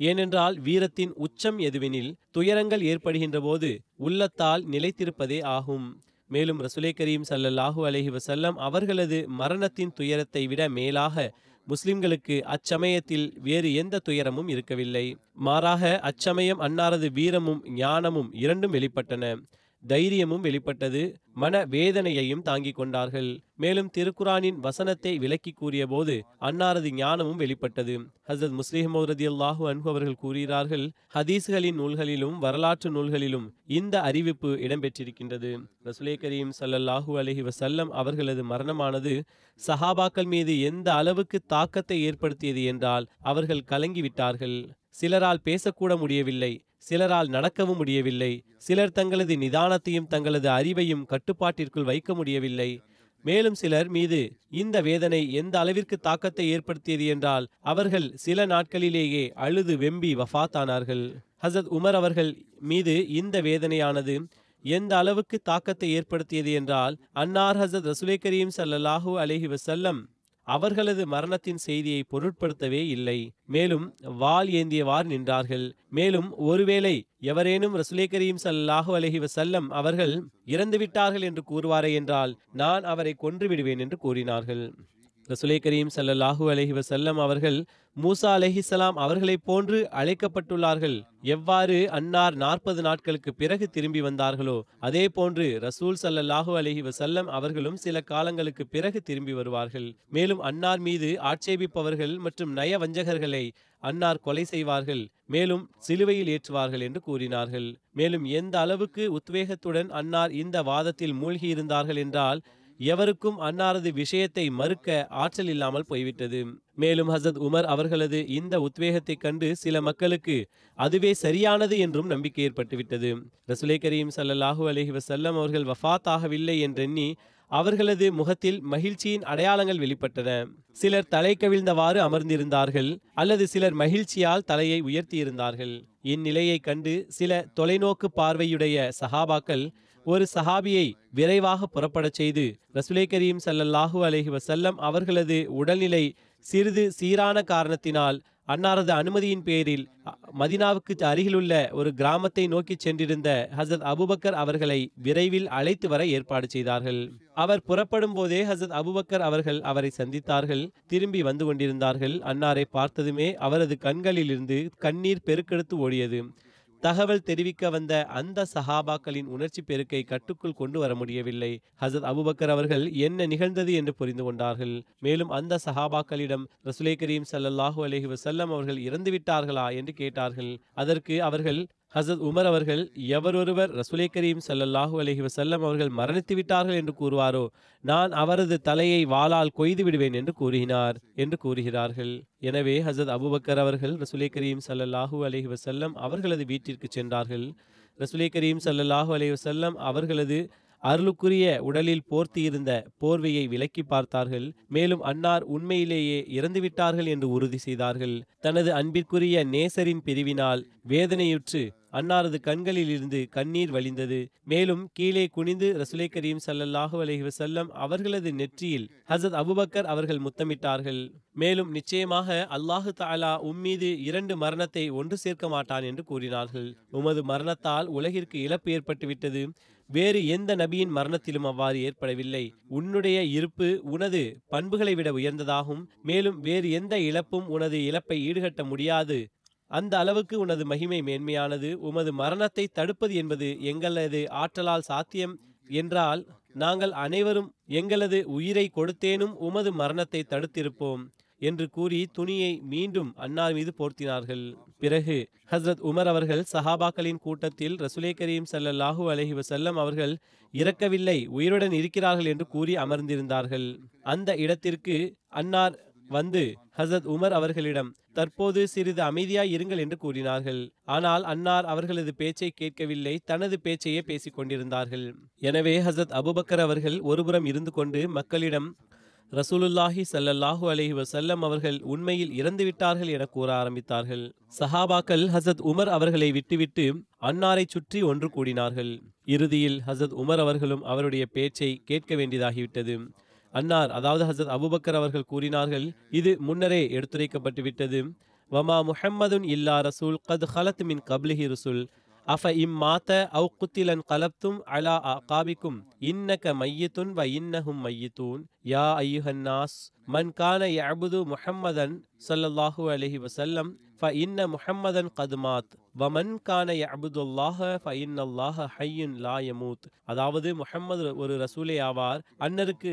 ஏனென்றால் வீரத்தின் உச்சம் எதுவெனில் துயரங்கள் ஏற்படுகின்ற போது உள்ளத்தால் நிலைத்திருப்பதே ஆகும். மேலும் ரசுலே கரீம் சல்லல்லாஹூ அலஹி வசல்லம் அவர்களது மரணத்தின் துயரத்தை விட மேலாக முஸ்லிம்களுக்கு அச்சமயத்தில் வேறு எந்த துயரமும் இருக்கவில்லை. மாறாக அச்சமயம் அன்னாரது வீரமும் ஞானமும் இரண்டும் வெளிப்பட்டன. தைரியமும் வெளிப்பட்டது. மன வேதனையையும் தாங்கிக் கொண்டார்கள். மேலும் திருக்குரானின் வசனத்தை விளக்கி கூறிய போது அன்னாரது ஞானமும் வெளிப்பட்டது. ஹசரத் முஸ்லிம் ரதி அல்லாஹூ அன்பு அவர்கள் கூறுகிறார்கள் ஹதீஸ்களின் நூல்களிலும் வரலாற்று நூல்களிலும் இந்த அறிவிப்பு இடம்பெற்றிருக்கின்றது. ரசுலே கரீம் சல்லல்லாஹூ அலஹி வசல்லம் அவர்களது மரணமானது சஹாபாக்கள் மீது எந்த அளவுக்கு தாக்கத்தை ஏற்படுத்தியது என்றால் அவர்கள் கலங்கிவிட்டார்கள். சிலரால் பேசக்கூட முடியவில்லை சிலரால் நடக்கவும் முடியவில்லை சிலர் தங்களது நிதானத்தையும் தங்களது அறிவையும் கட்டுப்பாட்டிற்குள் வைக்க முடியவில்லை. மேலும் சிலர் மீது இந்த வேதனை எந்த அளவிற்கு தாக்கத்தை ஏற்படுத்தியது என்றால் அவர்கள் சில நாட்களிலேயே அழுது வெம்பி வஃத்தானார்கள். ஹசத் உமர் அவர்கள் மீது இந்த வேதனையானது எந்த அளவுக்கு தாக்கத்தை ஏற்படுத்தியது என்றால் அன்னார் ஹசத் ரசுலே கரீம் சல்லாஹூ அலஹி வசல்லம் அவர்களது மரணத்தின் செய்தியை பொருட்படுத்தவே இல்லை. மேலும் வால் ஏந்தியவார் நின்றார்கள். மேலும் ஒருவேளை எவரேனும் ரசுலே கரீம் சல்லாஹு அலஹி வசல்லம் அவர்கள் இறந்துவிட்டார்கள் என்று கூறுவாரே என்றால் நான் அவரை கொன்று விடுவேன் என்று கூறினார்கள். ரசுலை கரீம் சல்லல்லாஹூ அலஹி வசல்லம் அவர்கள் மூசா அலஹிசலாம் அவர்களைப் போன்று அழைக்கப்பட்டுள்ளார்கள். எவ்வாறு அன்னார் நாற்பது நாட்களுக்கு பிறகு திரும்பி வந்தார்களோ அதே போன்று ரசூல் சல்லல்லாஹூ அலஹி வசல்லம் அவர்களும் சில காலங்களுக்கு பிறகு திரும்பி வருவார்கள். மேலும் அன்னார் மீது ஆட்சேபிப்பவர்கள் மற்றும் நய வஞ்சகர்களை அன்னார் கொலை செய்வார்கள். மேலும் சிலுவையில் ஏற்றுவார்கள் என்று கூறினார்கள். மேலும் எந்த அளவுக்கு உத்வேகத்துடன் அன்னார் இந்த வாதத்தில் மூழ்கியிருந்தார்கள் என்றால் எவருக்கும் அன்னாரது விஷயத்தை மறுக்க ஆற்றல் இல்லாமல் போய்விட்டது. மேலும் ஹசத் உமர் அவர்களது இந்த உத்வேகத்தை கண்டு சில மக்களுக்கு அதுவே சரியானது என்றும் நம்பிக்கை ஏற்பட்டுவிட்டது. ரசுலை கரீம் சல்லாஹூ அலஹி வசல்லம் அவர்கள் வஃத் ஆகவில்லை என்றெண்ணி அவர்களது முகத்தில் மகிழ்ச்சியின் அடையாளங்கள் வெளிப்பட்டன. சிலர் தலை கவிழ்ந்தவாறு அமர்ந்திருந்தார்கள் அல்லது சிலர் மகிழ்ச்சியால் தலையை உயர்த்தியிருந்தார்கள். இந்நிலையை கண்டு சில தொலைநோக்கு பார்வையுடைய சஹாபாக்கள் ஒரு சஹாபியை விரைவாக புறப்படச் செய்து ரசுலே கரீம் சல்லல்லாஹு அலஹி வசல்லம் அவர்களது உடல்நிலை சிறிது சீரான காரணத்தினால் அன்னாரது அனுமதியின் பேரில் மதினாவுக்கு அருகிலுள்ள ஒரு கிராமத்தை நோக்கி சென்றிருந்த ஹசரத் அபுபக்கர் அவர்களை விரைவில் அழைத்து வர ஏற்பாடு செய்தார்கள். அவர் புறப்படும் போதே ஹசரத் அபுபக்கர் அவர்கள் அவரை சந்தித்தார்கள் திரும்பி வந்து கொண்டிருந்தார்கள். அன்னாரை பார்த்ததுமே அவரது கண்களிலிருந்து கண்ணீர் பெருக்கெடுத்து ஓடியது. தகவல் தெரிவிக்க வந்த அந்த சஹாபாக்களின் உணர்ச்சி பெருக்கை கட்டுக்குள் கொண்டு வர முடியவில்லை. ஹசத் அபுபக்கர் அவர்கள் என்ன நிகழ்ந்தது என்று புரிந்து கொண்டார்கள். மேலும் அந்த சஹாபாக்களிடம் ரசுலே கரீம் சல்லாஹூ அலஹி வசல்லம் அவர்கள் இறந்து விட்டார்களா என்று கேட்டார்கள். அதற்கு அவர்கள் ஹசத் உமர் அவர்கள் எவரொருவர் ரசுலை கரீம் சல்லல்லாஹூ அலஹி வசல்லம் அவர்கள் மரணித்து விட்டார்கள் என்று கூறுவாரோ நான் அவரது தலையை வாளால் கொய்து விடுவேன் என்று கூறினார் என்று கூறுகிறார்கள். எனவே ஹசத் அபுபக்கர் அவர்கள் ரசுலை கரீம் சல்லல்லாஹூ அலஹி வசல்லம் அவர்களது வீட்டிற்கு சென்றார்கள். ரசுலை கரீம் சல்லல்லாஹூ அலஹி வசல்லம் அவர்களது அருளுக்குரிய உடலில் போர்த்தியிருந்த போர்வையை விலக்கி பார்த்தார்கள். மேலும் அன்னார் உண்மையிலேயே இறந்துவிட்டார்கள் என்று உறுதி செய்தார்கள். தனது அன்பிற்குரிய நேசரின் பிரிவினால் வேதனையுற்று அன்னாரது கண்களில் இருந்து கண்ணீர் வழிந்தது. மேலும் கீழே குனிந்து ரசுலை கரீம் சல்லல்லாஹு அலஹி வசல்லம் அவர்களது நெற்றியில் ஹசத் அபுபக்கர் அவர்கள் முத்தமிட்டார்கள். மேலும் நிச்சயமாக அல்லாஹு தாலா உம்மீது இரண்டு மரணத்தை ஒன்று சேர்க்க மாட்டான் என்று கூறினார்கள். உமது மரணத்தால் உலகிற்கு இழப்பு ஏற்பட்டுவிட்டது. வேறு எந்த நபியின் மரணத்திலும் அவ்வாறு ஏற்படவில்லை. உன்னுடைய இருப்பு உனது பண்புகளை விட உயர்ந்ததாகும். மேலும் வேறு எந்த இழப்பும் உனது இழப்பை ஈடுகட்ட முடியாது. அந்த அளவுக்கு உனது மகிமை மேன்மையானது உமது மரணத்தை தடுப்பது என்பது எங்களது ஆற்றலால் சாத்தியம் என்றால் நாங்கள் அனைவரும் எங்களது உயிரை கொடுத்தேனும் உமது மரணத்தை தடுத்திருப்போம் என்று கூறி துணியை மீண்டும் அன்னார் மீது போர்த்தினார்கள். பிறகு ஹஸ்ரத் உமர் அவர்கள் சஹாபாக்களின் கூட்டத்தில் ரசுலே கரீம் சல்லல்லாஹூ அலஹி வசல்லம் அவர்கள் இறக்கவில்லை உயிருடன் இருக்கிறார்கள் என்று கூறி அமர்ந்திருந்தார்கள். அந்த இடத்திற்கு அன்னார் வந்து ஹசரத் உமர் அவர்களிடம் தற்போது சிறிது அமைதியாய் இருங்கள் என்று கூறினார்கள். ஆனால் அன்னார் அவர்களது பேச்சை கேட்கவில்லை தனது பேச்சையே பேசிக் கொண்டிருந்தார்கள். எனவே ஹசரத் அபுபக்கர் அவர்கள் ஒருபுறம் இருந்து கொண்டு மக்களிடம் ரசூலுல்லாஹி சல்லல்லாஹு அலஹி வசல்லம் அவர்கள் உண்மையில் இறந்துவிட்டார்கள் என கூற ஆரம்பித்தார்கள். சஹாபாக்கள் ஹசத் உமர் அவர்களை விட்டுவிட்டு அன்னாரை சுற்றி ஒன்று கூடினார்கள். இறுதியில் ஹசத் உமர் அவர்களும் அவருடைய பேச்சை கேட்க வேண்டியதாகிவிட்டது. அன்னார் அதாவது ஹசரத் அபுபக்கர் அவர்கள் கூறினார்கள் இது முன்னரே எடுத்துரைக்கப்பட்டு விட்டது. வமா முஹம்மதுன் இல்லா ரசூல் கத் ஹலத் மின் கப்லிஹி ரசூல். அஃப இம் மாத்த அவு குத்திலன் கலப்தும் அலா காபிக்கும் இன்னக மையத்துன் வ இன்னஹும் மையத்தூன். யா ஐயுஹன்னாஸ் மன் கான யபுது முஹம்மதன் சல்லல்லாஹு அலஹி வசல்லம் ஃப இன்ன முஹம்மதன் கதுமாத் வமன் கான யபுதுல்லாஹ ஃப இன்னல்லாஹ ஹய்யுன் லா யமூத். அதாவது முஹம்மது ஒரு ரசூலே ஆவார். அன்னருக்கு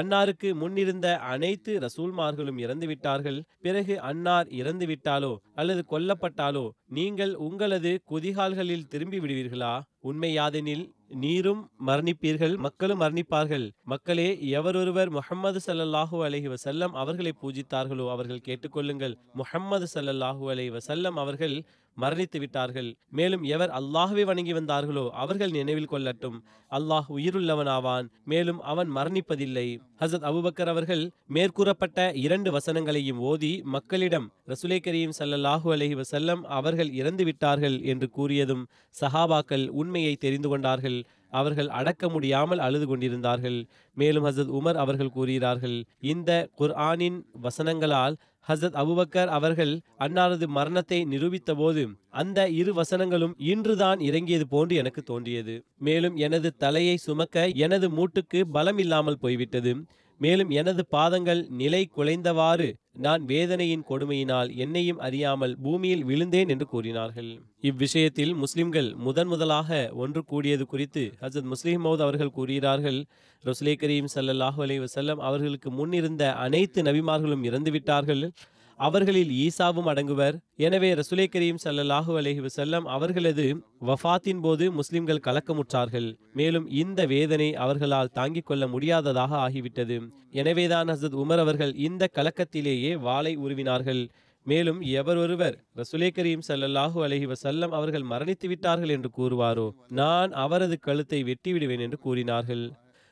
அன்னாருக்கு முன்னிருந்த அனைத்து ரசூல்மார்களும் இறந்துவிட்டார்கள். பிறகு அன்னார் இறந்துவிட்டாலோ அல்லது கொல்லப்பட்டாலோ நீங்கள் உங்களது குதிகால்களில் திரும்பி விடுவீர்களா உண்மையாதெனில் நீரும் மரணிப்பீர்கள் மக்களும் மரணிப்பார்கள். மக்களே எவரொருவர் முகம்மது ஸல்லல்லாஹு அலஹி வசல்லம் அவர்களை பூஜித்தார்களோ அவர்கள் கேட்டுக்கொள்ளுங்கள். முகம்மது ஸல்லல்லாஹு அலஹி வசல்லம் அவர்கள் மரணித்து விட்டார்கள். மேலும் எவர் அல்லாஹுவை வணங்கி வந்தார்களோ அவர்கள் நினைவில் கொள்ளட்டும். அல்லாஹ் உயிருள்ளவனாவான். மேலும் அவன் மரணிப்பதில்லை. ஹசத் அபுபக்கர் அவர்கள் மேற்கூறப்பட்ட இரண்டு வசனங்களையும் ஓதி மக்களிடம் ரசுலை கரீம் ஸல்லல்லாஹு அலஹி வசல்லம் அவர்கள் இறந்து விட்டார்கள் என்று கூறியதும் சஹாபாக்கள் உண்மையை தெரிந்து கொண்டார்கள். அவர்கள் அடக்க முடியாமல் அழுது கொண்டிருந்தார்கள். மேலும் ஹசத் உமர் அவர்கள் கூறுகிறார்கள் இந்த குர்ஆனின் வசனங்களால் ஹசத் அபுபக்கர் அவர்கள் அன்னாரது மரணத்தை நிரூபித்த போது அந்த இரு வசனங்களும் இன்றுதான் இறங்கியது போன்று எனக்கு தோன்றியது. மேலும் எனது தலையை சுமக்க எனது மூட்டுக்கு பலம் இல்லாமல் போய்விட்டது. மேலும் எனது பாதங்கள் நிலை குலைந்தவாறு நான் வேதனையின் கொடுமையினால் என்னையும் அறியாமல் பூமியில் விழுந்தேன் என்று கூறினார்கள். இவ்விஷயத்தில் முஸ்லிம்கள் முதன் முதலாக ஒன்று கூடியது குறித்து ஹசத் முஸ்லிம் மௌத் அவர்கள் கூறுகிறார்கள். ரசுலே கரீம் சல்லாஹூ அலி வசல்லம் அவர்களுக்கு முன்னிருந்த அனைத்து நபிமார்களும் இறந்துவிட்டார்கள். அவர்களில் ஈசாவும் அடங்குவர். எனவே ரசுலே கரீம் ஸல்லல்லாஹு அலைஹி செல்லம் அவர்களது வஃபாத்தின் போது முஸ்லிம்கள் கலக்கமுற்றார்கள். மேலும் இந்த வேதனை அவர்களால் தாங்கிக் கொள்ள முடியாததாக ஆகிவிட்டது. எனவேதான் ஹசத் உமர் அவர்கள் இந்த கலக்கத்திலேயே வாளை உருவினார்கள். மேலும் எவர் ஒருவர் ரசுலே கரீம் ஸல்லல்லாஹு அலஹி வசல்லம் அவர்கள் மரணித்து விட்டார்கள் என்று கூறுவாரோ? நான் அவரது கழுத்தை வெட்டிவிடுவேன் என்று கூறினார்கள்.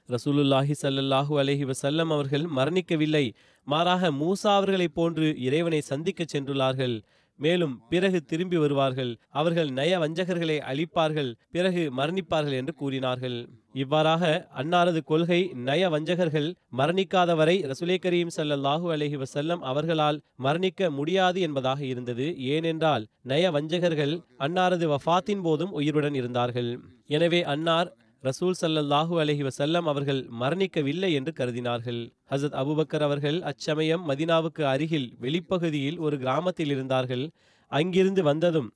ரசூலுல்லாஹி சல்லல்லாஹூ அலஹி வசல்லம் அவர்கள் மரணிக்கவில்லை. மாறாக மூசா அவர்களைப் போன்று இறைவனை சந்திக்கச் சென்றுள்ளார்கள். மேலும் பிறகு திரும்பி வருவார்கள். அவர்கள் நய வஞ்சகர்களை அழிப்பார்கள். பிறகு மரணிப்பார்கள் என்று கூறினார்கள். இவ்வாறாக அன்னாரது கொள்கை நய வஞ்சகர்கள் மரணிக்காதவரை ரசுலே கரீம் ஸல்லல்லாஹு அலஹி வசல்லம் அவர்களால் மரணிக்க முடியாது என்பதாக இருந்தது. ஏனென்றால் நய வஞ்சகர்கள் அன்னாரது வஃபாத்தின் போதும் உயிருடன் இருந்தார்கள். எனவே அன்னார் ரசூல் சல்லல்லாஹூ அலஹி வசல்லம் அவர்கள் மரணிக்கவில்லை என்று கருதினார்கள். ஹசத் அபுபக்கர் அவர்கள் அச்சமயம் மதினாவுக்கு அருகில் வெளிப்பகுதியில் ஒரு கிராமத்தில் இருந்தார்கள். அங்கிருந்து வந்ததும்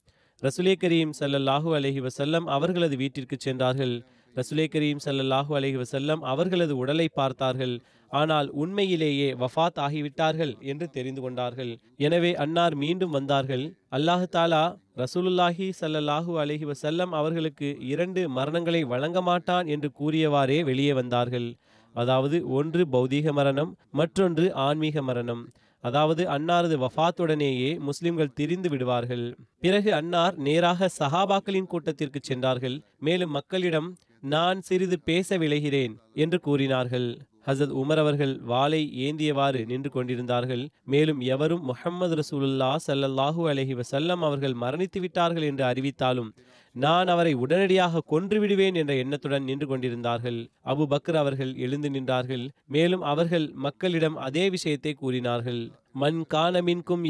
ரசுலே கரீம் சல்லல்லாஹூ அலஹி வசல்லம் அவர்களது வீட்டிற்கு சென்றார்கள். ரசுலே கரீம் ஸல்லல்லாஹு அலஹி வசல்லம் அவர்களது உடலை பார்த்தார்கள். ஆனால் உண்மையிலேயே வஃபாத் ஆகிவிட்டார்கள் என்று தெரிந்து கொண்டார்கள். எனவே அன்னார் மீண்டும் வந்தார்கள். அல்லாஹு தாலா ரசூலுல்லாஹி ஸல்லல்லாஹு அலஹி வசல்லம் அவர்களுக்கு இரண்டு மரணங்களை வழங்க மாட்டான் என்று கூறியவாறே வெளியே வந்தார்கள். அதாவது ஒன்று பௌதீக மரணம் மற்றொன்று ஆன்மீக மரணம். அதாவது அன்னாரது வஃபாத்துடனேயே முஸ்லிம்கள் திரிந்து விடுவார்கள். பிறகு அன்னார் நேராக சஹாபாக்களின் கூட்டத்திற்கு சென்றார்கள். மேலும் மக்களிடம் நான் சிறிது பேச விளைகிறேன் என்று கூறினார்கள். ஹசத் உமர் அவர்கள் வாளை ஏந்தியவாறு நின்று கொண்டிருந்தார்கள். மேலும் எவரும் முஹம்மது ரசூலுல்லா சல்லல்லாஹூ அலஹி வசல்லம் அவர்கள் மரணித்து விட்டார்கள் என்று அறிவித்தாலும் நான் அவரை உடனடியாக கொன்றுவிடுவேன் என்ற எண்ணத்துடன் நின்று கொண்டிருந்தார்கள். அபு பக்ர் அவர்கள் எழுந்து நின்றார்கள். மேலும் அவர்கள் மக்களிடம் அதே விஷயத்தை கூறினார்கள். மன் கான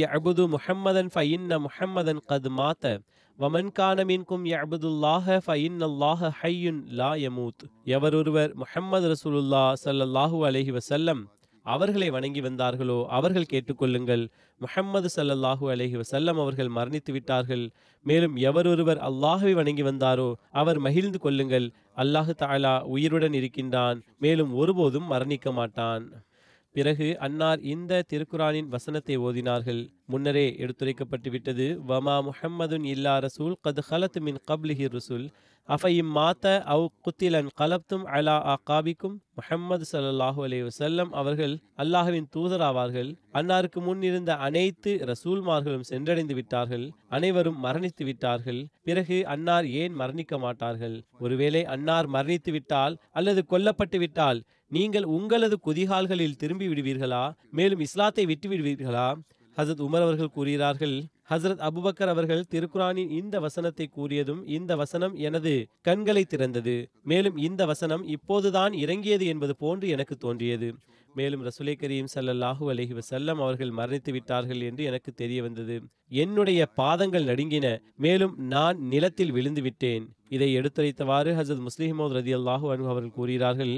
யபுது முஹம்மதன் ஃபயின்ன முஹம்மதன் கது மாத்த. வமன் கான யபுதுல்லாஹ யஅபுதுல்லாஹ ஹையுன் லா யமூத். எவரொருவர் முஹம்மது ரசூலுல்லா ஸல்லல்லாஹு அலஹி வசல்லம் அவர்களை வணங்கி வந்தார்களோ? அவர்கள் கேட்டுக்கொள்ளுங்கள். முஹம்மது சல்லல்லாஹு அலஹி வசல்லம் அவர்கள் மரணித்து விட்டார்கள். மேலும் எவரொருவர் அல்லாஹுவை வணங்கி வந்தாரோ அவர் மகிழ்ந்து கொள்ளுங்கள். அல்லாஹு தாலா உயிருடன் இருக்கின்றான். மேலும் ஒருபோதும் மரணிக்க மாட்டான். பிறகு அன்னார் இந்த திருக்குரானின் வசனத்தை ஓதினார்கள். முன்னரே எடுத்துரைக்கப்பட்டு விட்டது வமா முஹம்மதுன் இல்லா ரசூல் கது ஹலத் மின் கப்லிஹி ரசூல். அஃபையும் மாத்த அவ் குத்திலன் கலப்தும் அலா ஆகாபிக்கும். முஹம்மது சல்லாஹூ அலைஹி வசல்லம் அவர்கள் அல்லாஹுவின் தூதராவார்கள். அன்னாருக்கு முன் இருந்த அனைத்து ரசூல்மார்களும் சென்றடைந்து விட்டார்கள். அனைவரும் மரணித்து விட்டார்கள். பிறகு அன்னார் ஏன் மரணிக்க மாட்டார்கள்? ஒருவேளை அன்னார் மரணித்து விட்டால் அல்லது கொல்லப்பட்டு விட்டால் நீங்கள் உங்களது குதிகால்களில் திரும்பி விடுவீர்களா மேலும் இஸ்லாத்தை விட்டு விடுவீர்களா ஹசரத் உமர் அவர்கள் கூறுகிறார்கள் ஹசரத் அபுபக்கர் அவர்கள் திருக்குரானின் இந்த வசனத்தை கூறியதும் இந்த வசனம் எனது கண்களை திறந்தது. மேலும் இந்த வசனம் இப்போதுதான் இறங்கியது என்பது போன்று எனக்கு தோன்றியது. மேலும் ரசுலை கரீம் சல்லல்லாஹு அலஹி வசல்லம் அவர்கள் மரணித்து விட்டார்கள் என்று எனக்கு தெரிய வந்தது. என்னுடைய பாதங்கள் நடுங்கின மேலும் நான் நிலத்தில் விழுந்து விட்டேன். இதை எடுத்துரைத்தவாறு ஹசரத் முஸ்லிமோத் ரதி அல்லாஹூ அனு அவர்கள் கூறுகிறார்கள்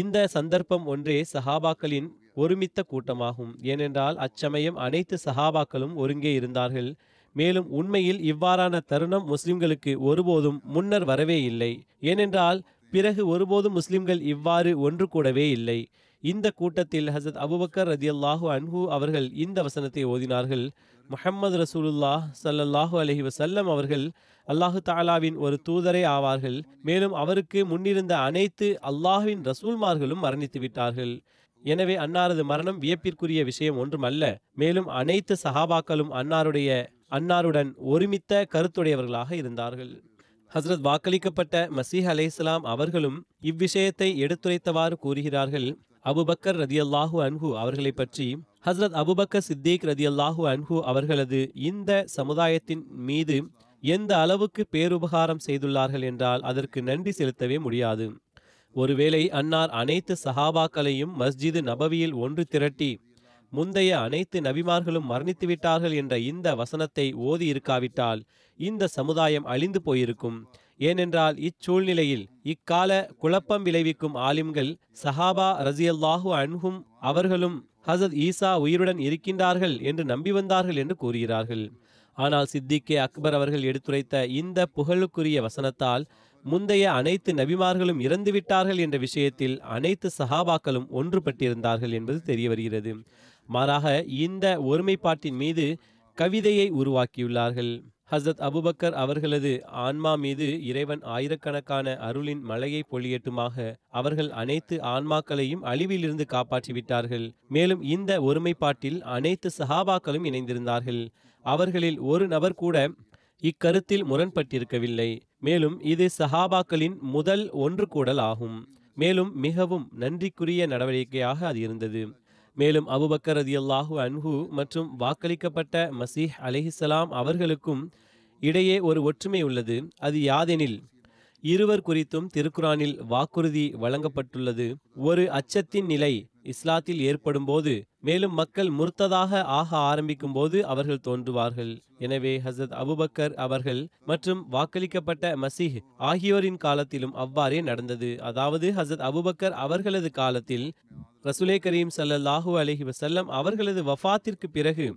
இந்த சந்தர்ப்பம் ஒன்றே சஹாபாக்களின் ஒருமித்த கூட்டமாகும். ஏனென்றால் அச்சமயம் அனைத்து சஹாபாக்களும் ஒருங்கே இருந்தார்கள். மேலும் உண்மையில் இவ்வாறான தருணம் முஸ்லிம்களுக்கு ஒருபோதும் முன்னர் வரவே இல்லை. ஏனென்றால் பிறகு ஒருபோதும் முஸ்லிம்கள் இவ்வாறு ஒன்று கூடவே இல்லை. இந்த கூட்டத்தில் ஹசத் அபுபக்கர் ரதியல்லாஹு அன்ஹு அவர்கள் இந்த வசனத்தை ஓதினார்கள். முஹம்மது ரசூலுல்லாஹ் சல்லல்லாஹு அலஹி வசல்லம் அவர்கள் அல்லாஹு தாலாவின் ஒரு தூதரே ஆவார்கள். மேலும் அவருக்கு முன்னிருந்த அனைத்து அல்லாஹுவின் ரசூல்மார்களும் மரணித்து விட்டார்கள். எனவே அன்னாரது மரணம் வியப்பிற்குரிய விஷயம் ஒன்றுமல்ல. மேலும் அனைத்து சஹாபாக்களும் அன்னாருடைய அன்னாருடன் ஒருமித்த கருத்துடையவர்களாக இருந்தார்கள். ஹஸ்ரத் வாக்களிக்கப்பட்ட மசீஹ் அலைஹிஸ்ஸலாம் அவர்களும் இவ்விஷயத்தை எடுத்துரைத்தவாறு கூறுகிறார்கள். அபுபக்கர் ரதியல்லாஹு அன்ஹு அவர்களை பற்றி ஹஸ்ரத் அபுபக்கர் சித்திக் ரதியல்லாஹு அன்ஹு அவர்களது இந்த சமுதாயத்தின் மீது எந்த அளவுக்கு பேருபகாரம் செய்துள்ளார்கள் என்றால் அதற்கு நன்றி செலுத்தவே முடியாது. ஒருவேளை அன்னார் அனைத்து சஹாபாக்களையும் மஸ்ஜிது நபவியில் ஒன்று திரட்டி முந்தைய அனைத்து நபிமார்களும் மரணித்து விட்டார்கள் என்ற இந்த வசனத்தை ஓதி இருக்காவிட்டால் இந்த சமுதாயம் அழிந்து போயிருக்கும். ஏனென்றால் இச்சூழ்நிலையில் இக்கால குழப்பம் விளைவிக்கும் ஆலிம்கள் சஹாபா ரசியல்லாஹு அன்ஹும் அவர்களும் ஹசத் ஈசா உயிருடன் இருக்கின்றார்கள் என்று நம்பி வந்தார்கள் என்று கூறுகிறார்கள். ஆனால் சித்திக்கே அக்பர் அவர்கள் எடுத்துரைத்த இந்த புகழுக்குரிய வசனத்தால் முந்தைய அனைத்து நபிமார்களும் இறந்துவிட்டார்கள் என்ற விஷயத்தில் அனைத்து சஹாபாக்களும் ஒன்றுபட்டிருந்தார்கள் என்பது தெரிய வருகிறது மாறாக இந்த ஒருமைப்பாட்டின் மீது கவிதையை உருவாக்கியுள்ளார்கள். ஹசரத் அபுபக்கர் அவர்களது ஆன்மா மீது இறைவன் ஆயிரக்கணக்கான அருளின் மலையை பொழியட்டுமாக அவர்கள் அனைத்து ஆன்மாக்களையும் அழிவிலிருந்து காப்பாற்றிவிட்டார்கள். மேலும் இந்த ஒருமைப்பாட்டில் அனைத்து சஹாபாக்களும் இணைந்திருந்தார்கள். அவர்களில் ஒரு நபர் கூட இக்கருத்தில் முரண்பட்டிருக்கவில்லை. மேலும் இது சஹாபாக்களின் முதல் ஒன்று கூடல் ஆகும் மேலும் மிகவும் நன்றிக்குரிய நடவடிக்கையாக அது இருந்தது. மேலும் அபுபக்கர் ரதியல்லாஹு அன்ஹு மற்றும் வாக்களிக்கப்பட்ட மசீஹ் அலிஹிசலாம் அவர்களுக்கும் இடையே ஒரு ஒற்றுமை உள்ளது. அது யாதெனில் இருவர் குறித்தும் திருக்குரானில் வாக்குறுதி வழங்கப்பட்டுள்ளது. ஒரு அச்சத்தின் நிலை இஸ்லாத்தில் ஏற்படும் போது மேலும் மக்கள் முர்த்ததாக ஆக ஆரம்பிக்கும் போது அவர்கள் தோன்றுவார்கள். எனவே ஹசரத் அபுபக்கர் அவர்கள் மற்றும் வாக்களிக்கப்பட்ட மசீஹ் ஆகியோரின் காலத்திலும் அவ்வாறே நடந்தது. அதாவது ஹசரத் அபுபக்கர் அவர்களது காலத்தில் ரசுலே கரீம் சல்லல்லாஹூ அலஹி வசல்லம் அவர்களது வஃபாத்திற்கு பிறகு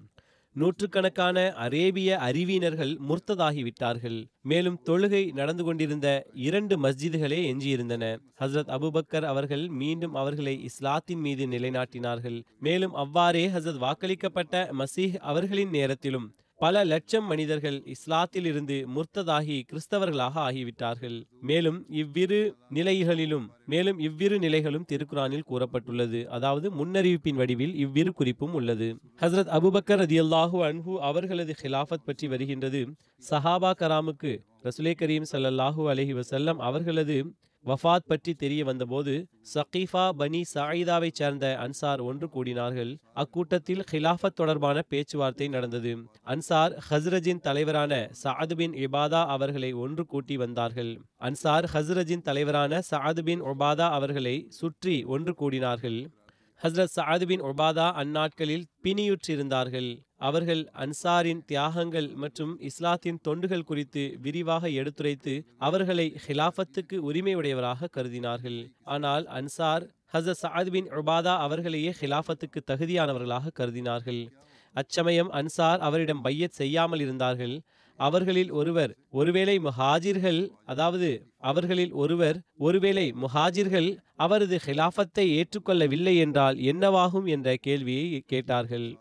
நூற்றுக்கணக்கான அரேபிய அறிவியினர்கள் முர்த்ததாகிவிட்டார்கள். மேலும் தொழுகை நடந்து கொண்டிருந்த இரண்டு மஸ்ஜிதுகளே எஞ்சியிருந்தன. ஹசரத் அபுபக்கர் அவர்கள் மீண்டும் அவர்களை இஸ்லாத்தின் மீது நிலைநாட்டினார்கள். மேலும் அவ்வாறே ஹசரத் வாக்களிக்கப்பட்ட மசீஹ் அவர்களின் நேரத்திலும் பல லட்சம் மனிதர்கள் இஸ்லாத்தில் இருந்து முர்த்ததாகி கிறிஸ்தவர்களாக ஆகிவிட்டார்கள். மேலும் இவ்விரு நிலைகளிலும் மேலும் இவ்விரு நிலைகளும் திருக்குரானில் கூறப்பட்டுள்ளது. அதாவது முன்னறிவிப்பின் வடிவில் இவ்விரு குறிப்பும் உள்ளது. ஹசரத் அபுபக்கர் ரதியல்லாஹு அன்ஹு அவர்களது ஹிலாஃபத் பற்றி வருகின்றது. சஹாபா கராமுக்கு ரசுலே கரீம் சல்லாஹூ அலஹி வசல்லம் அவர்களது வஃபாத் பற்றி தெரிய வந்தபோது சகீஃபா பனி சாயிதாவைச் சேர்ந்த அன்சார் ஒன்று கூடினார்கள். அக்கூட்டத்தில் ஹிலாஃபத் தொடர்பான பேச்சுவார்த்தை நடந்தது. அன்சார் ஹஸ்ரஜின் தலைவரான சாது பின் இபாதா அவர்களை ஒன்று கூட்டி வந்தார்கள். அன்சார் ஹஸ்ரஜின் தலைவரான சாது பின் ஒபாதா அவர்களை சுற்றி ஒன்று கூடினார்கள். ஹஸ்ரத் சாது பின் ஒபாதா அந்நாட்களில் பிணியுற்றிருந்தார்கள். அவர்கள் அன்சாரின் தியாகங்கள் மற்றும் இஸ்லாத்தின் தொண்டுகள் குறித்து விரிவாக எடுத்துரைத்து அவர்களை ஹிலாஃபத்துக்கு உரிமையுடையவராக கருதினார்கள். ஆனால் அன்சார் ஹசரத் சாத் பின் உபாதா அவர்களையே ஹிலாஃபத்துக்கு தகுதியானவர்களாக கருதினார்கள். அச்சமயம் அன்சார் அவரிடம் பையத் செய்யாமல் இருந்தார்கள். அவர்களில் ஒருவர் ஒருவேளை முஹாஜிர்கள் அதாவது அவர்களில் ஒருவர் ஒருவேளை முஹாஜிர்கள் அவரது ஹிலாஃபத்தை ஏற்றுக்கொள்ளவில்லை என்றால் என்னவாகும் என்ற கேள்வியை கேட்டார்கள்.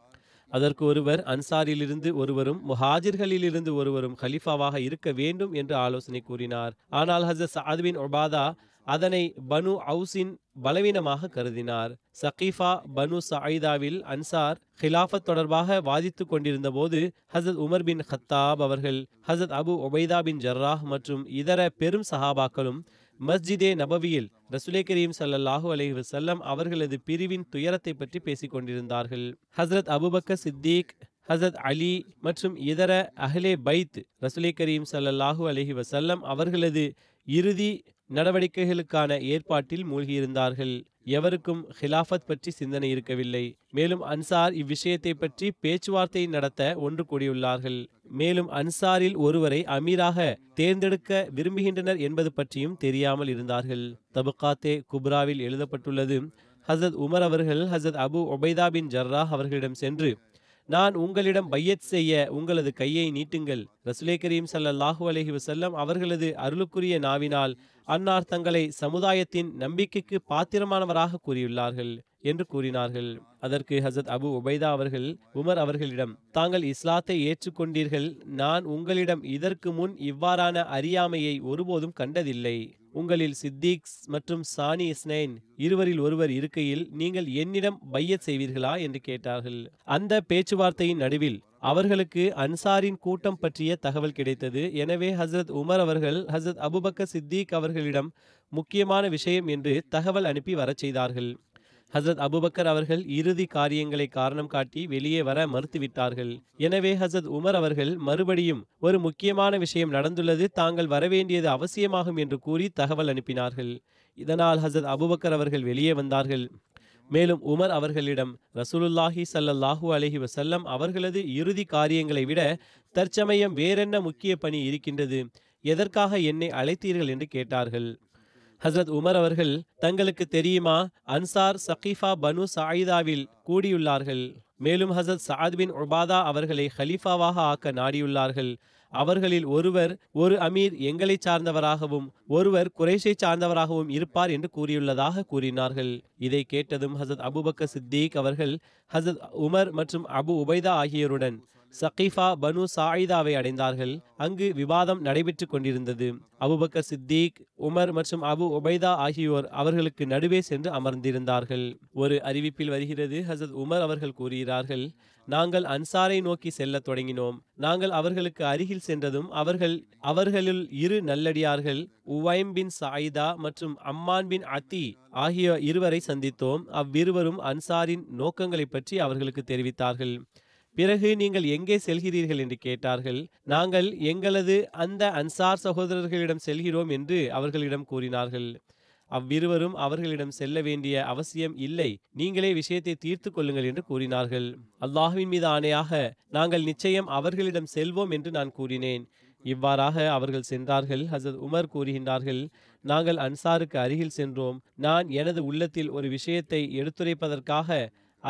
அதற்கு ஒருவர் அன்சாரிலிருந்து ஒருவரும் முஹாஜிர்களிலிருந்து ஒருவரும் ஹலிஃபாவாக இருக்க வேண்டும் என்று ஆலோசனை கூறினார். ஆனால் ஹசரத் சாத்பின் ஒபாதா அதனை பனு அவுசின் பலவீனமாக கருதினார். சகீஃபா பனு சாயிதாவில் அன்சார் ஹிலாஃபத் தொடர்பாக வாதித்துக் கொண்டிருந்த போது ஹசத் உமர் பின் ஹத்தாப் அவர்கள் ஹசத் அபு ஒபைதா பின் ஜர்ராஹ் மற்றும் இதர பெரும் சஹாபாக்களும் மஸ்ஜிதே நபவியில் ரசுலே கரீம் சல்லல்லாஹு அலஹி வசல்லம் அவர்களது பிரிவின் துயரத்தை பற்றி பேசிக் கொண்டிருந்தார்கள் ஹசரத் அபுபக்க சித்திக் ஹசரத் அலி மற்றும் இதர அஹ்லே பைத் ரசுலே கரீம் சல்லல்லாஹு அலஹி வசல்லம் அவர்களது இறுதி நடவடிக்கைகளுக்கான ஏற்பாட்டில் மூழ்கியிருந்தார்கள். எவருக்கும் ஹிலாஃபத் பற்றி சிந்தனை இருக்கவில்லை. மேலும் அன்சார் இவ்விஷயத்தை பற்றி பேச்சுவார்த்தை நடத்த ஒன்று கூடியுள்ளார்கள். மேலும் அன்சாரில் ஒருவரை அமீராக தேர்ந்தெடுக்க விரும்புகின்றனர் என்பது பற்றியும் தெரியாமல் இருந்தார்கள். தபுகாத்தே குப்ராவில் எழுதப்பட்டுள்ளது ஹசரத் உமர் அவர்கள் ஹசரத் அபு ஒபைதா பின் ஜர்ராஹ் அவர்களிடம் சென்று நான் உங்களிடம் பையத் செய்ய உங்களது கையை நீட்டுங்கள். ரசுலே கரீம் ஸல்லல்லாஹு அலஹி வசல்லம் அவர்களது அருளுக்குரிய நாவினால் அன்னார் தங்களை சமுதாயத்தின் நம்பிக்கைக்கு பாத்திரமானவராக கூறியுள்ளார்கள். என்று கூறினார்கள். அதற்கு ஹசத் அபு உபைதா அவர்கள் உமர் அவர்களிடம் தாங்கள் இஸ்லாத்தை ஏற்றுக்கொண்டீர்கள். நான் உங்களிடம் இதற்கு முன் இவ்வாறான அறியாமையை ஒருபோதும் கண்டதில்லை. உங்களில் சித்திக் மற்றும் சானி இஸ்னைன் இருவரில் ஒருவர் இருக்கையில் நீங்கள் என்னிடம் பையத் செய்வீர்களா? என்று கேட்டார்கள். அந்த பேச்சுவார்த்தையின் நடுவில் அவர்களுக்கு அன்சாரின் கூட்டம் பற்றிய தகவல் கிடைத்தது. எனவே ஹசரத் உமர் அவர்கள் ஹசரத் அபுபக்க சித்திக் அவர்களிடம் முக்கியமான விஷயம் என்று தகவல் அனுப்பி வரச் செய்தார்கள். ஹசரத் அபுபக்கர் அவர்கள் இறுதி காரியங்களை காரணம் காட்டி வெளியே வர மறுத்துவிட்டார்கள். எனவே ஹசரத் உமர் அவர்கள் மறுபடியும் ஒரு முக்கியமான விஷயம் நடந்துள்ளது தாங்கள் வரவேண்டியது அவசியமாகும் என்று கூறி தகவல் அனுப்பினார்கள். இதனால் ஹசரத் அபுபக்கர் அவர்கள் வெளியே வந்தார்கள். மேலும் உமர் அவர்களிடம் ரசூலுல்லாஹி சல்லல்லாஹூ அலஹி வசல்லம் அவர்களது இறுதி காரியங்களை விட தற்சமயம் வேறென்ன முக்கிய பணி இருக்கின்றது? எதற்காக என்னை அழைத்தீர்கள் என்று கேட்டார்கள். ஹசரத் உமர் அவர்கள் தங்களுக்கு தெரியுமா? அன்சார் சகீஃபா பனு சாயிதாவில் கூடியுள்ளார்கள். மேலும் ஹசரத் சாத் பின் உபாதா அவர்களை ஹலீஃபாவாக ஆக்க நாடியுள்ளார்கள். அவர்களில் ஒருவர் ஒரு அமீர் எங்களை சார்ந்தவராகவும் ஒருவர் குறைஷை சார்ந்தவராகவும் இருப்பார் என்று கூறியுள்ளதாக கூறினார்கள். இதை கேட்டதும் ஹசத் அபுபக்க சித்திக் அவர்கள் ஹசத் உமர் மற்றும் அபு உபைதா ஆகியோருடன் சகீஃபா பனு சாயிதாவை அடைந்தார்கள். அங்கு விவாதம் நடைபெற்று கொண்டிருந்தது. அபுபக்கர் சித்திக் உமர் மற்றும் அபு உபைதா ஆகியோர் அவர்களுக்கு நடுவே சென்று அமர்ந்திருந்தார்கள். ஒரு அறிவிப்பில் வருகிறது ஹசத் உமர் அவர்கள் கூறுகிறார்கள் நாங்கள் அன்சாரை நோக்கி செல்ல தொடங்கினோம். நாங்கள் அவர்களுக்கு அருகில் சென்றதும் அவர்கள் அவர்களில் இரு நல்லடியார்கள் உவைம் பின் சாயிதா மற்றும் அம்மான் பின் அத்தி ஆகிய இருவரை சந்தித்தோம். அவ்விருவரும் அன்சாரின் நோக்கங்களை பற்றி அவர்களுக்கு தெரிவித்தார்கள். பிறகு நீங்கள் எங்கே செல்கிறீர்கள் என்று கேட்டார்கள். நாங்கள் எங்களது அந்த அன்சார் சகோதரர்களிடம் செல்கிறோம் என்று அவர்களிடம் கூறினார்கள். அவ்விருவரும் அவர்களிடம் செல்ல வேண்டிய அவசியம் இல்லை. நீங்களே விஷயத்தை தீர்த்து கொள்ளுங்கள் என்று கூறினார்கள். அல்லாஹுவின் மீது ஆணையாக நாங்கள் நிச்சயம் அவர்களிடம் செல்வோம் என்று நான் கூறினேன். இவ்வாறாக அவர்கள் சென்றார்கள். ஹசத் உமர் கூறுகின்றார்கள் நாங்கள் அன்சாருக்கு அருகில் சென்றோம். நான் எனது உள்ளத்தில் ஒரு விஷயத்தை எடுத்துரைப்பதற்காக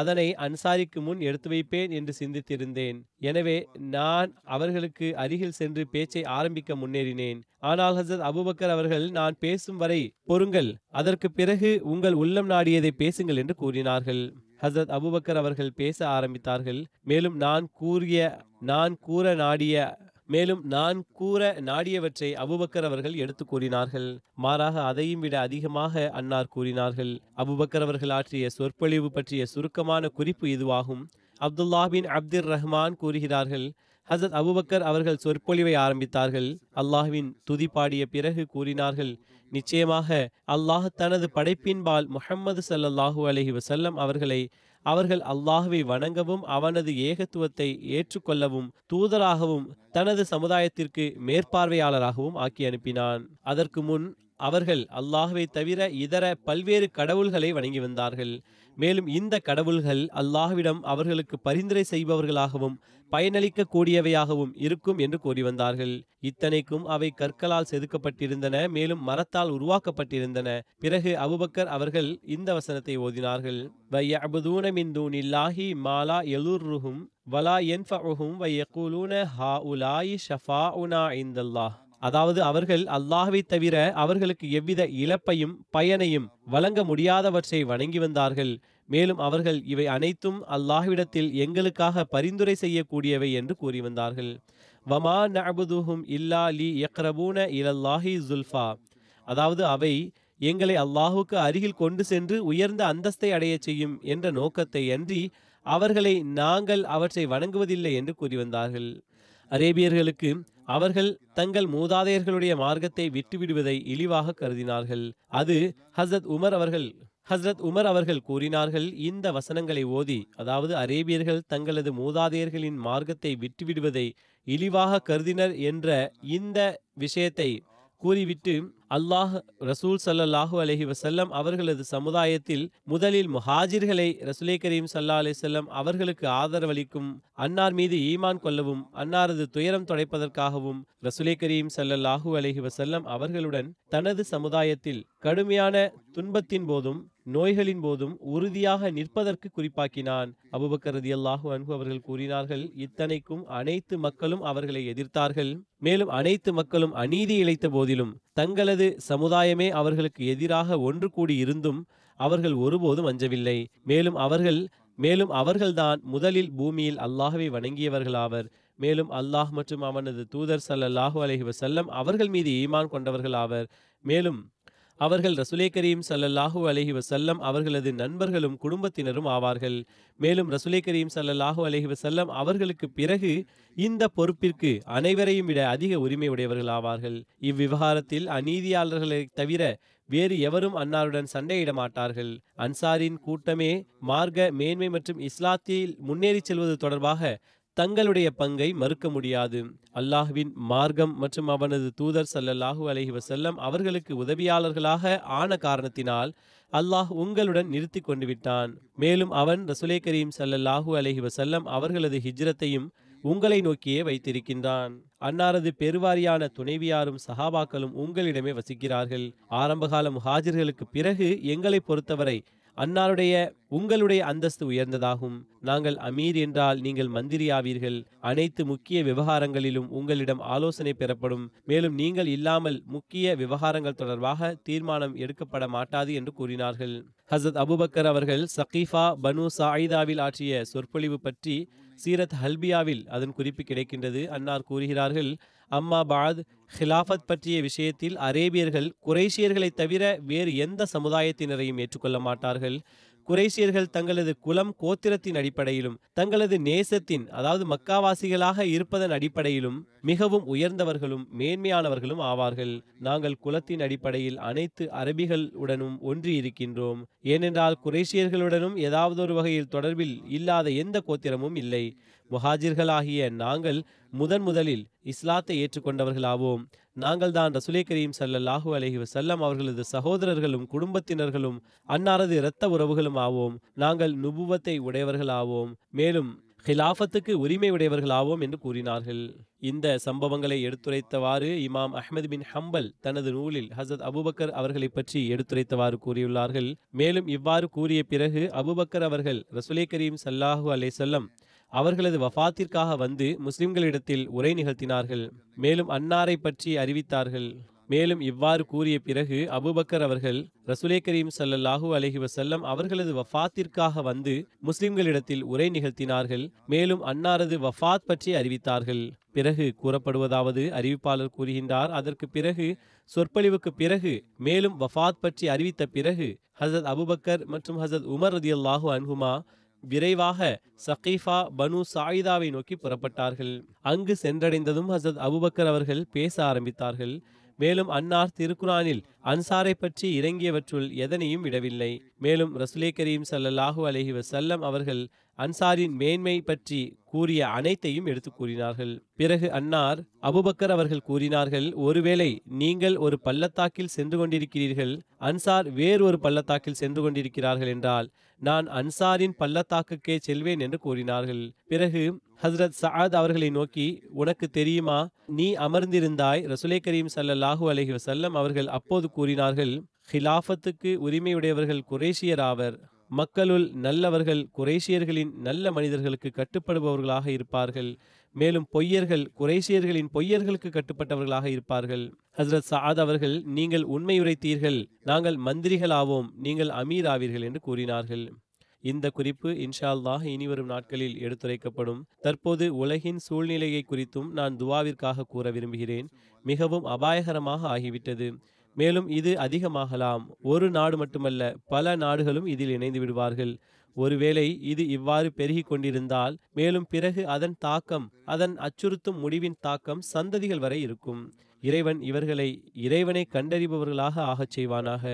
அதனை அன்சாரிக்கு முன் எடுத்து வைப்பேன் என்று சிந்தித்திருந்தேன். எனவே நான் அவர்களுக்கு அருகில் சென்று பேச்சை ஆரம்பிக்க முன்னேறினேன். ஆனால் ஹசரத் அபுபக்கர் அவர்கள் நான் பேசும் வரை பொறுங்கள். அதற்கு பிறகு உங்கள் உள்ளம் நாடியதை பேசுங்கள் என்று கூறினார்கள். ஹசரத் அபுபக்கர் அவர்கள் பேச ஆரம்பித்தார்கள். மேலும் நான் கூறிய நான் கூற நாடிய மேலும் நான் கூற நாடியவற்றை அபுபக்கர் அவர்கள் எடுத்து கூறினார்கள். மாறாக அதையும் விட அதிகமாக அன்னார் கூறினார்கள். அபுபக்கர் அவர்கள் ஆற்றிய சொற்பொழிவு பற்றிய சுருக்கமான குறிப்பு இதுவாகும். அப்துல்லா பின் அப்துர் ரஹ்மான் கூறுகிறார்கள் ஹசத் அபுபக்கர் அவர்கள் சொற்பொழிவை ஆரம்பித்தார்கள். அல்லாஹ்வின் துதி பாடிய பிறகு கூறினார்கள் நிச்சயமாக அல்லாஹ் தனது படைப்பின்பால் முஹம்மது ஸல்லல்லாஹு அலஹி வசல்லம் அவர்களை அவர்கள் அல்லாஹுவை வணங்கவும் அவனது ஏகத்துவத்தை ஏற்றுக்கொள்ளவும் தூதராகவும் தனது சமுதாயத்திற்கு மேற்பார்வையாளராகவும் ஆக்கி அனுப்பினான். அதற்கு முன் அவர்கள் அல்லாஹுவை தவிர இதர பல்வேறு கடவுள்களை வணங்கி வந்தார்கள். மேலும் இந்த கடவுள்கள் அல்லாஹ்விடம் அவர்களுக்கு பரிந்துரை செய்பவர்களாகவும் பயனளிக்க கூடியவையாகவும் இருக்கும் என்று கூறி வந்தார்கள். இத்தனைக்கும் அவை கற்களால் செதுக்கப்பட்டிருந்தன மேலும் மரத்தால் உருவாக்கப்பட்டிருந்தன. பிறகு அபுபக்கர் அவர்கள் இந்த வசனத்தை ஓதினார்கள். வயஅபுதூன மின் தூனில்லாஹி மாலா எலுர்ருஹும் வலா என்ஃபஹும் வையகூலூன ஹா உலாயி ஷஃபா உனா இந்தல்லாஹ் அதாவது அவர்கள் அல்லாஹ்வை தவிர அவர்களுக்கு எவ்வித இழப்பையும் பயனையும் வழங்க முடியாதவற்றை வணங்கி வந்தார்கள். மேலும் அவர்கள் இவை அனைத்தும் அல்லாஹ்விடத்தில் எங்களுக்காக பரிந்துரை செய்யக்கூடியவை என்று கூறி வந்தார்கள். வமா நபுதுஹும் இல்லா லி யக்ரபூன இலல்லாஹி ஜுல்ஃபா அதாவது அவை எங்களை அல்லாஹுக்கு அருகில் கொண்டு சென்று உயர்ந்த அந்தஸ்தை அடையச் செய்யும் என்ற நோக்கத்தை அன்றி அவர்களை நாங்கள் அவற்றை வணங்குவதில்லை என்று கூறி வந்தார்கள். அரேபியர்களுக்கு அவர்கள் தங்கள் மூதாதையர்களுடைய மார்க்கத்தை விட்டுவிடுவதை இழிவாக கருதினார்கள். அது ஹசரத் உமர் அவர்கள் ஹசரத் உமர் அவர்கள் கூறினார்கள் இந்த வசனங்களை ஓதி அதாவது அரேபியர்கள் தங்களது மூதாதையர்களின் மார்க்கத்தை விட்டுவிடுவதை இழிவாக கருதினர் என்ற இந்த விஷயத்தை கூறிவிட்டு அல்லாஹ் ரசூல் சல்லாஹூ அலஹி வசல்லம் அவர்களது சமுதாயத்தில் முதலில் முஹாஜிர்களை ரசுலே கரீம் சல்லா அலி செல்லம் அவர்களுக்கு ஆதரவளிக்கும் அன்னார் மீது ஈமான் கொள்ளவும் அன்னாரது துயரம் துடைப்பதற்காகவும் ரசுலே கரீம் ஸல்லல்லாஹு அலஹி வசல்லம் அவர்களுடன் தனது சமுதாயத்தில் கடுமையான துன்பத்தின் போதும் நோய்களின் போதும் உறுதியாக நிற்பதற்கு குறிப்பாக்கினான். அபுபக்கர் ரதியல்லாஹு அன்பு அவர்கள் கூறினார்கள் இத்தனைக்கும் அனைத்து மக்களும் அவர்களை எதிர்த்தார்கள். மேலும் அனைத்து மக்களும் அநீதி இழைத்த போதிலும் தங்களது சமுதாயமே அவர்களுக்கு எதிராக ஒன்று கூடி இருந்தும் அவர்கள் ஒருபோதும் அஞ்சவில்லை. மேலும் அவர்கள் மேலும் அவர்கள்தான் முதலில் பூமியில் அல்லாஹ்வை வணங்கியவர்களாவர். மேலும் அல்லாஹ் மற்றும் அவனது தூதர் சல்லல்லாஹு அலஹி வசல்லம் அவர்கள் மீது ஈமான் கொண்டவர்களாவர். மேலும் அவர்கள் ரசுலே கரீம் சல்லல்லாஹூ அலஹி வசல்லம் அவர்களது நண்பர்களும் குடும்பத்தினரும் ஆவார்கள். மேலும் ரசுலே கரீம் சல்லல்லாஹூ அலஹி வசல்லம் அவர்களுக்கு பிறகு இந்த பொறுப்பிற்கு அனைவரையும் விட அதிக உரிமை உடையவர்கள் ஆவார்கள். இவ்விவகாரத்தில் அநீதியாளர்களை தவிர வேறு எவரும் அன்னாருடன் சண்டையிட மாட்டார்கள். அன்சாரின் கூட்டமே மார்க்க மேன்மை மற்றும் இஸ்லாத்தில் முன்னேறிச் செல்வது தொடர்பாக தங்களுடைய பங்கை மறுக்க முடியாது. அல்லாஹ்வின் மார்க்கம் மற்றும் அவனது தூதர் ஸல்லல்லாஹு அலஹி வசல்லம் அவர்களுக்கு உதவியாளர்களாக ஆன காரணத்தினால் அல்லாஹ் உங்களுடன் நிறுத்தி கொண்டு விட்டான். மேலும் அவன் ரசுலே கரீம் ஸல்லல்லாஹு அலஹி வசல்லம் அவர்களது ஹிஜ்ரத்தையும் உங்களை நோக்கியே வைத்திருக்கின்றான். அன்னாரது பெருவாரியான துணைவியாரும் சஹாபாக்களும் உங்களிடமே வசிக்கிறார்கள். ஆரம்பகால முஹாஜிர்களுக்கு பிறகு எங்களை பொறுத்தவரை அன்னாருடைய உங்களுடைய அந்தஸ்து உயர்ந்ததாகும். நாங்கள் அமீர் என்றால் நீங்கள் மந்திரியாவீர்கள். அனைத்து முக்கிய விவகாரங்களிலும் உங்களிடம் ஆலோசனை பெறப்படும். மேலும் நீங்கள் இல்லாமல் முக்கிய விவகாரங்கள் தொடர்பாக தீர்மானம் எடுக்கப்பட மாட்டாது என்று கூறினார்கள். ஹசத் அபுபக்கர் அவர்கள் சகீஃபா பனு சாயிதாவில் ஆற்றிய சொற்பொழிவு பற்றி சீரத் ஹல்பியாவில் அதன் குறிப்பு கிடைக்கின்றது. அன்னார் கூறுகிறார்கள் அம்மா பாத் ஹிலாஃபத் பற்றிய விஷயத்தில் அரேபியர்கள் குரேஷியர்களை தவிர வேறு எந்த சமுதாயத்தினரையும் ஏற்றுக்கொள்ள மாட்டார்கள். குறைஷியர்கள் தங்களது குலம் கோத்திரத்தின் அடிப்படையிலும் தங்களது நேசத்தின் அதாவது மக்காவாசிகளாக இருப்பதன் அடிப்படையிலும் மிகவும் உயர்ந்தவர்களும் மேன்மையானவர்களும் ஆவார்கள். நாங்கள் குலத்தின் அடிப்படையில் அனைத்து அரபிகள் உடனும் ஒன்றி இருக்கின்றோம். ஏனென்றால் குறைஷியர்களுடனும் ஏதாவது ஒரு வகையில் தொடர்பில் இல்லாத எந்த கோத்திரமும் இல்லை. முஹாஜிர்களாகிய நாங்கள் முதன் முதலில் இஸ்லாத்தை ஏற்றுக்கொண்டவர்களாவோம். நாங்கள் தான் ரசுலே கரீம் ஸல்லல்லாஹு அலஹி வசல்லம் அவர்களது சகோதரர்களும் குடும்பத்தினர்களும் அன்னாரது இரத்த உறவுகளும் ஆவோம். நாங்கள் நுபுவத்தை உடையவர்களாவோம். மேலும் ஹிலாஃபத்துக்கு உரிமை உடையவர்களாவோம் என்று கூறினார்கள். இந்த சம்பவங்களை எடுத்துரைத்தவாறு இமாம் அஹமது பின் ஹம்பல் தனது நூலில் ஹசத் அபுபக்கர் அவர்களை பற்றி எடுத்துரைத்தவாறு கூறியுள்ளார்கள். மேலும் இவ்வாறு கூறிய பிறகு அபுபக்கர் அவர்கள் ரசுலே கரீம் சல்லாஹூ அலே வஸல்லம் அவர்களது வஃபாத்திற்காக வந்து முஸ்லிம்களிடத்தில் உரை நிகழ்த்தினார்கள். மேலும் அன்னாரை பற்றி அறிவித்தார்கள். மேலும் இவ்வாறு கூறிய பிறகு அபுபக்கர் அவர்கள் ரசுலே கரீம் ஸல்லல்லாஹு அலஹி வசல்லம் அவர்களது வஃபாத்திற்காக வந்து முஸ்லிம்களிடத்தில் உரை நிகழ்த்தினார்கள். மேலும் அன்னாரது வஃபாத் பற்றி அறிவித்தார்கள். பிறகு கூறப்படுவதாவது அறிவிப்பாளர் கூறுகின்றார். அதற்கு பிறகு சொற்பொழிவுக்கு பிறகு மேலும் வஃபாத் பற்றி அறிவித்த பிறகு ஹசத் அபுபக்கர் மற்றும் ஹசத் உமர் ரதியல்லாஹு அன்ஹுமா விரைவாக சகீஃபா பனு சாயிதாவை நோக்கி புறப்பட்டார்கள். அங்கு சென்றடைந்ததும் ஹசத் அபுபக்கர் அவர்கள் பேச ஆரம்பித்தார்கள். மேலும் அன்னார் திருக்குரானில் அன்சாரை பற்றி இறங்கியவற்றுள் எதனையும் விடவில்லை. மேலும் ரசுலே கரீம் ஸல்லல்லாஹு அலஹி வசல்லம் அவர்கள் அன்சாரின் மேன்மை பற்றி கூறிய அனைத்தையும் எடுத்து கூறினார்கள். பிறகு அன்னார் அபுபக்கர் அவர்கள் கூறினார்கள் ஒருவேளை நீங்கள் ஒரு பள்ளத்தாக்கில் சென்று கொண்டிருக்கிறீர்கள் அன்சார் வேறு ஒரு பள்ளத்தாக்கில் சென்று கொண்டிருக்கிறார்கள் என்றால் நான் அன்சாரின் பள்ளத்தாக்குக்கே செல்வேன் என்று கூறினார்கள். பிறகு ஹஸ்ரத் சஹாத் அவர்களை நோக்கி உனக்கு தெரியுமா நீ அமர்ந்திருந்தாய்? ரசுலை கரீம் சல்லாஹூ அலஹி வசல்லம் அவர்கள் அப்போது கூறினார்கள் ஹிலாஃபத்துக்கு உரிமையுடையவர்கள் குரேஷியர் ஆவர். மக்களுள் நல்லவர்கள் குறைஷியர்களின் நல்ல மனிதர்களுக்கு கட்டுப்படுபவர்களாக இருப்பார்கள். மேலும் பொய்யர்கள் குறைஷியர்களின் பொய்யர்களுக்கு கட்டுப்பட்டவர்களாக இருப்பார்கள். ஹஸ்ரத் சாத் அவர்கள் நீங்கள் உண்மை உரைத்தீர்கள் நாங்கள் மந்திரிகளாவோம். நீங்கள் அமீர் ஆவீர்கள் என்று கூறினார்கள். இந்த குறிப்பு இன்ஷா அல்லாஹ் இனிவரும் நாட்களில் எடுத்துரைக்கப்படும். தற்போது உலகின் சூழ்நிலையை குறித்தும் நான் துவாவிற்காக கூற விரும்புகிறேன். மிகவும் அபாயகரமாக ஆகிவிட்டது. மேலும் இது அதிகமாகலாம். ஒரு நாடு மட்டுமல்ல பல நாடுகளும் இதில் இணைந்து விடுவார்கள். ஒருவேளை இது இவ்வாறு பெருகி கொண்டிருந்தால் மேலும் பிறகு அதன் தாக்கம் அதன் அச்சுறுத்தும் முடிவின் தாக்கம் சந்ததிகள் வரை இருக்கும். இறைவன் இவர்களை இறைவனை கண்டறிபவர்களாக ஆகச் செய்வானாக.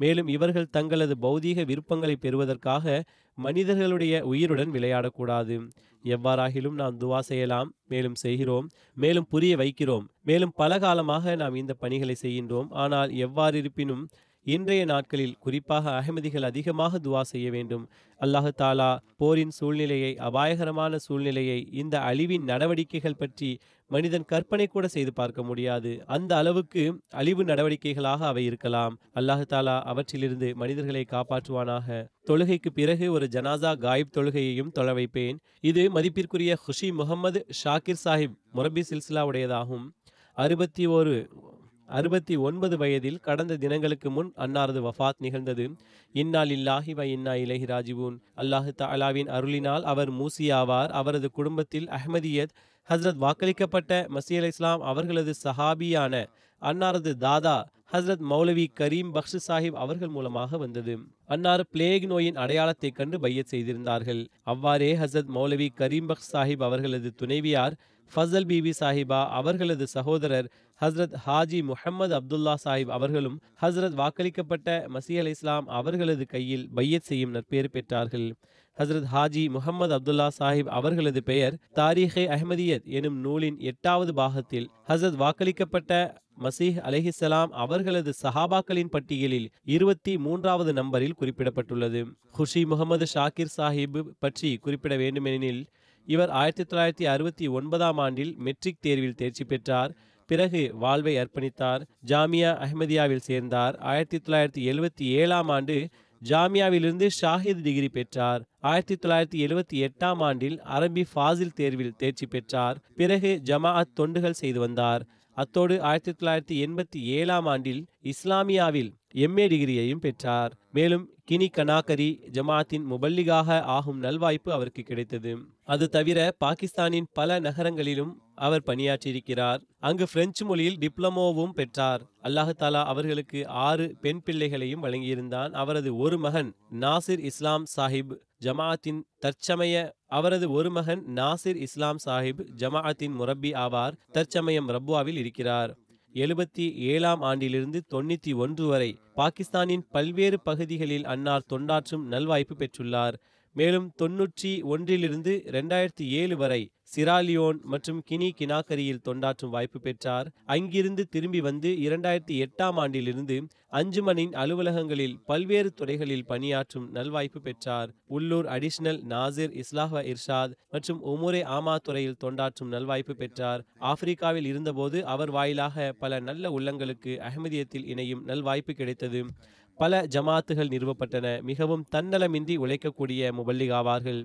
மேலும் இவர்கள் தங்களது பௌதீக விருப்பங்களை பெறுவதற்காக மனிதர்களுடைய உயிருடன் விளையாடக்கூடாது. எவ்வாறாகிலும் நாம் துவா செய்யலாம் மேலும் செய்கிறோம் மேலும் புரிய வைக்கிறோம். மேலும் பல காலமாக நாம் இந்த பணிகளை செய்கின்றோம். ஆனால் எவ்வாறு இருப்பினும் இன்றைய நாட்களில் குறிப்பாக அகமதிகள் அதிகமாக துவா செய்ய வேண்டும். அல்லாஹு தாலா போரின் சூழ்நிலையை அபாயகரமான சூழ்நிலையை இந்த அழிவின் நடவடிக்கைகள் பற்றி மனிதன் கற்பனை கூட செய்து பார்க்க முடியாது. அந்த அளவுக்கு அழிவு நடவடிக்கைகளாக அவை இருக்கலாம். அல்லாஹு தாலா அவற்றிலிருந்து மனிதர்களை காப்பாற்றுவானாக. தொழுகைக்கு பிறகு ஒரு ஜனாசா காயிப் தொழுகையையும் தொழ வைப்பேன். இது மதிப்பிற்குரிய ஹுஷி முகமது ஷாக்கிர் சாஹிப் முரபி சில்சிலா உடையதாகும் அறுபத்தி ஒரு அறுபத்தி ஒன்பது வயதில் கடந்த தினங்களுக்கு முன் அன்னாரது வஃபாத் நிகழ்ந்தது. இன்னால் இல்லாஹி வ இன்னா இலஹி ராஜிவூன். அல்லாஹு தாலாவின் அருளினால் அவர் மூசியாவார். அவரது குடும்பத்தில் அஹ்மதியத் ஹஸ்ரத் வாக்களிக்கப்பட்ட மசீ அலி இஸ்லாம் அவர்களது சஹாபியான அன்னாரது தாதா ஹஸ்ரத் மௌலவி கரீம் பக்ஷு சாஹிப் அவர்கள் மூலமாக வந்தது. அன்னார் பிளேக் நோயின் அடையாளத்தை கண்டு பையத் செய்திருந்தார்கள். அவ்வாறே ஹஸ்ரத் மௌலவி கரீம் பக்ஷ் சாஹிப் அவர்களது துணைவியார் ஃபசல் பிபி சாஹிபா அவர்களது சகோதரர் ஹஸ்ரத் ஹாஜி முஹம்மது அப்துல்லா சாஹிப் அவர்களும் ஹஸ்ரத் வாக்களிக்கப்பட்ட மசீ அலை இஸ்லாம் அவர்களது கையில் பையத் செய்யும் நற்பெயர் பெற்றார்கள். ஹஸ்ரத் ஹாஜி முகமது அப்துல்லா சாஹிப் அவர்களது பெயர் தாரீஹே அஹ்மதியத் எனும் நூலின் எட்டாவது பாகத்தில் ஹஸ்ரத் வாக்களிக்கப்பட்ட மசீஹ் அலஹிசலாம் அவர்களது சஹாபாக்களின் பட்டியலில் இருபத்தி மூன்றாவது நம்பரில் குறிப்பிடப்பட்டுள்ளது. குஷி முகமது ஷாக்கிர் சாஹிப் பற்றி குறிப்பிட வேண்டுமெனில் இவர் ஆயிரத்தி தொள்ளாயிரத்தி அறுபத்தி ஒன்பதாம் ஆண்டில் மெட்ரிக் தேர்வில் தேர்ச்சி பெற்றார். பிறகு வாழ்வை அர்ப்பணித்தார். ஜாமியா அஹ்மதியாவில் சேர்ந்தார். ஆயிரத்தி தொள்ளாயிரத்தி எழுவத்தி ஏழாம் ஆண்டு ஜாமியாவிலிருந்து ஷாஹித் டிகிரி பெற்றார். ஆயிரத்தி தொள்ளாயிரத்தி எழுவத்தி எட்டாம் ஆண்டில் அரபி ஃபாசில் தேர்வில் தேர்ச்சி பெற்றார். பிறகு ஜமாஅத் தொண்டுகள் செய்து வந்தார். அத்தோடு ஆயிரத்தி தொள்ளாயிரத்தி எண்பத்தி ஏழாம் ஆண்டில் இஸ்லாமியாவில் எம்ஏ டிகிரியையும் பெற்றார். மேலும் கினி கனாகரி ஜமாத்தின் முபல்லிகாக ஆகும் நல்வாய்ப்பு அவருக்கு கிடைத்தது. அது தவிர பாகிஸ்தானின் பல நகரங்களிலும் அவர் பணியாற்றியிருக்கிறார். அங்கு பிரெஞ்சு மொழியில் டிப்ளமோவும் பெற்றார். அல்லாஹு தாலா அவர்களுக்கு ஆறு பெண் பிள்ளைகளையும் வழங்கியிருந்தான். அவரது ஒரு மகன் நாசிர் இஸ்லாம் சாஹிப் ஜமாஅத்தின் தற்சமய அவரது ஒரு மகன் நாசிர் இஸ்லாம் சாஹிப் ஜமாஅத்தின் முரப்பி ஆவார். தற்சமயம் ரப்வாவில் இருக்கிறார். எழுபத்தி ஏழாம் ஆண்டிலிருந்து தொண்ணூத்தி ஒன்று வரை பாகிஸ்தானின் பல்வேறு பகுதிகளில் அன்னார் தொண்டாற்றும் நல்வாய்ப்பு பெற்றுள்ளார். மேலும் தொன்னூற்றி ஒன்றிலிருந்து இரண்டாயிரத்தி ஏழு வரை சிராலியோன் மற்றும் கினி கினாக்கரியில் தொண்டாற்றும் வாய்ப்பு பெற்றார். அங்கிருந்து திரும்பி வந்து இரண்டாயிரத்தி எட்டாம் ஆண்டிலிருந்து அஞ்சுமனின் அலுவலகங்களில் பல்வேறு துறைகளில் பணியாற்றும் நல்வாய்ப்பு பெற்றார். உள்ளூர் அடிஷனல் நாசிர் இஸ்லாஹ் இர்ஷாத் மற்றும் உமுரே ஆமா துறையில் தொண்டாற்றும் நல்வாய்ப்பு பெற்றார். ஆப்பிரிக்காவில் இருந்தபோது அவர் வாயிலாக பல நல்ல உள்ளங்களுக்கு அகமதியத்தில் இணையும் நல்வாய்ப்பு கிடைத்தது. பல ஜமாத்துகள் நிறுவப்பட்டன. மிகவும் தன்னலமின்றி உழைக்கக்கூடிய முபல்லிகாவார்கள்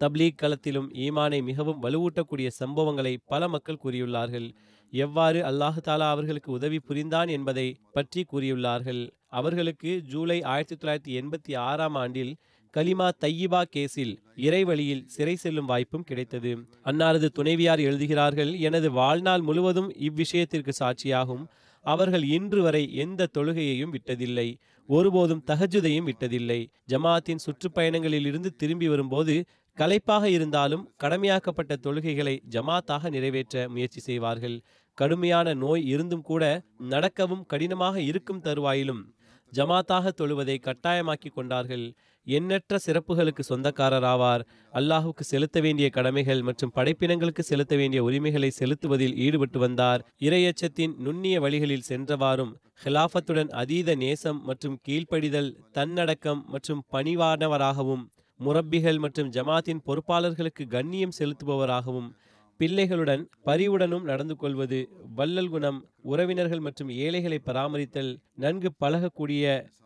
தப்லீக் களத்திலும் ஈமானை மிகவும் வலுவூட்டக்கூடிய சம்பவங்களை பல மக்கள் கூறியுள்ளார்கள். எவ்வாறு அல்லாஹு தாலா அவர்களுக்கு உதவி புரிந்தான் என்பதை பற்றி கூறியுள்ளார்கள். அவர்களுக்கு ஜூலை ஆயிரத்தி தொள்ளாயிரத்தி எண்பத்தி ஆறாம் ஆண்டில் கலிமா தையிபா கேஸில் இறைவழியில் சிறை செல்லும் வாய்ப்பும் கிடைத்தது. அன்னாரது துணைவியார் எழுதுகிறார்கள் எனது வாழ்நாள் முழுவதும் இவ்விஷயத்திற்கு சாட்சியாகும். அவர்கள் இன்று வரை எந்த தொழுகையையும் விட்டதில்லை. ஒருபோதும் தகஜுதையும் விட்டதில்லை. ஜமாத்தின் சுற்றுப்பயணங்களில் இருந்து திரும்பி வரும்போது களைப்பாக இருந்தாலும் கடமையாக்கப்பட்ட தொழுகைகளை ஜமாத்தாக நிறைவேற்ற முயற்சி செய்வார்கள். கடுமையான நோய் இருந்தும் கூட நடக்கவும் கடினமாக இருக்கும் தருவாயிலும். ஜமாத்தாக தொழுவதை கட்டாயமாக்கி கொண்டார்கள். எண்ணற்ற சிறப்புகளுக்கு சொந்தக்காரராவார். அல்லாஹுக்கு செலுத்த வேண்டிய கடமைகள் மற்றும் படைப்பினங்களுக்கு செலுத்த வேண்டிய உரிமைகளை செலுத்துவதில் ஈடுபட்டு வந்தார். இரையச்சத்தின் நுண்ணிய வழிகளில் சென்றவாறும் ஹிலாஃபத்துடன் அதீத நேசம் மற்றும் கீழ்ப்படிதல் தன்னடக்கம் மற்றும் பணிவானவராகவும் முரப்பிகள் மற்றும் ஜமாத்தின் பொறுப்பாளர்களுக்கு கண்ணியம் செலுத்துபவராகவும் பிள்ளைகளுடன் பரிவுடனும் நடந்து கொள்வது வள்ளல் குணம் உறவினர்கள் மற்றும் ஏழைகளை பராமரித்தல் நன்கு பழகக்கூடிய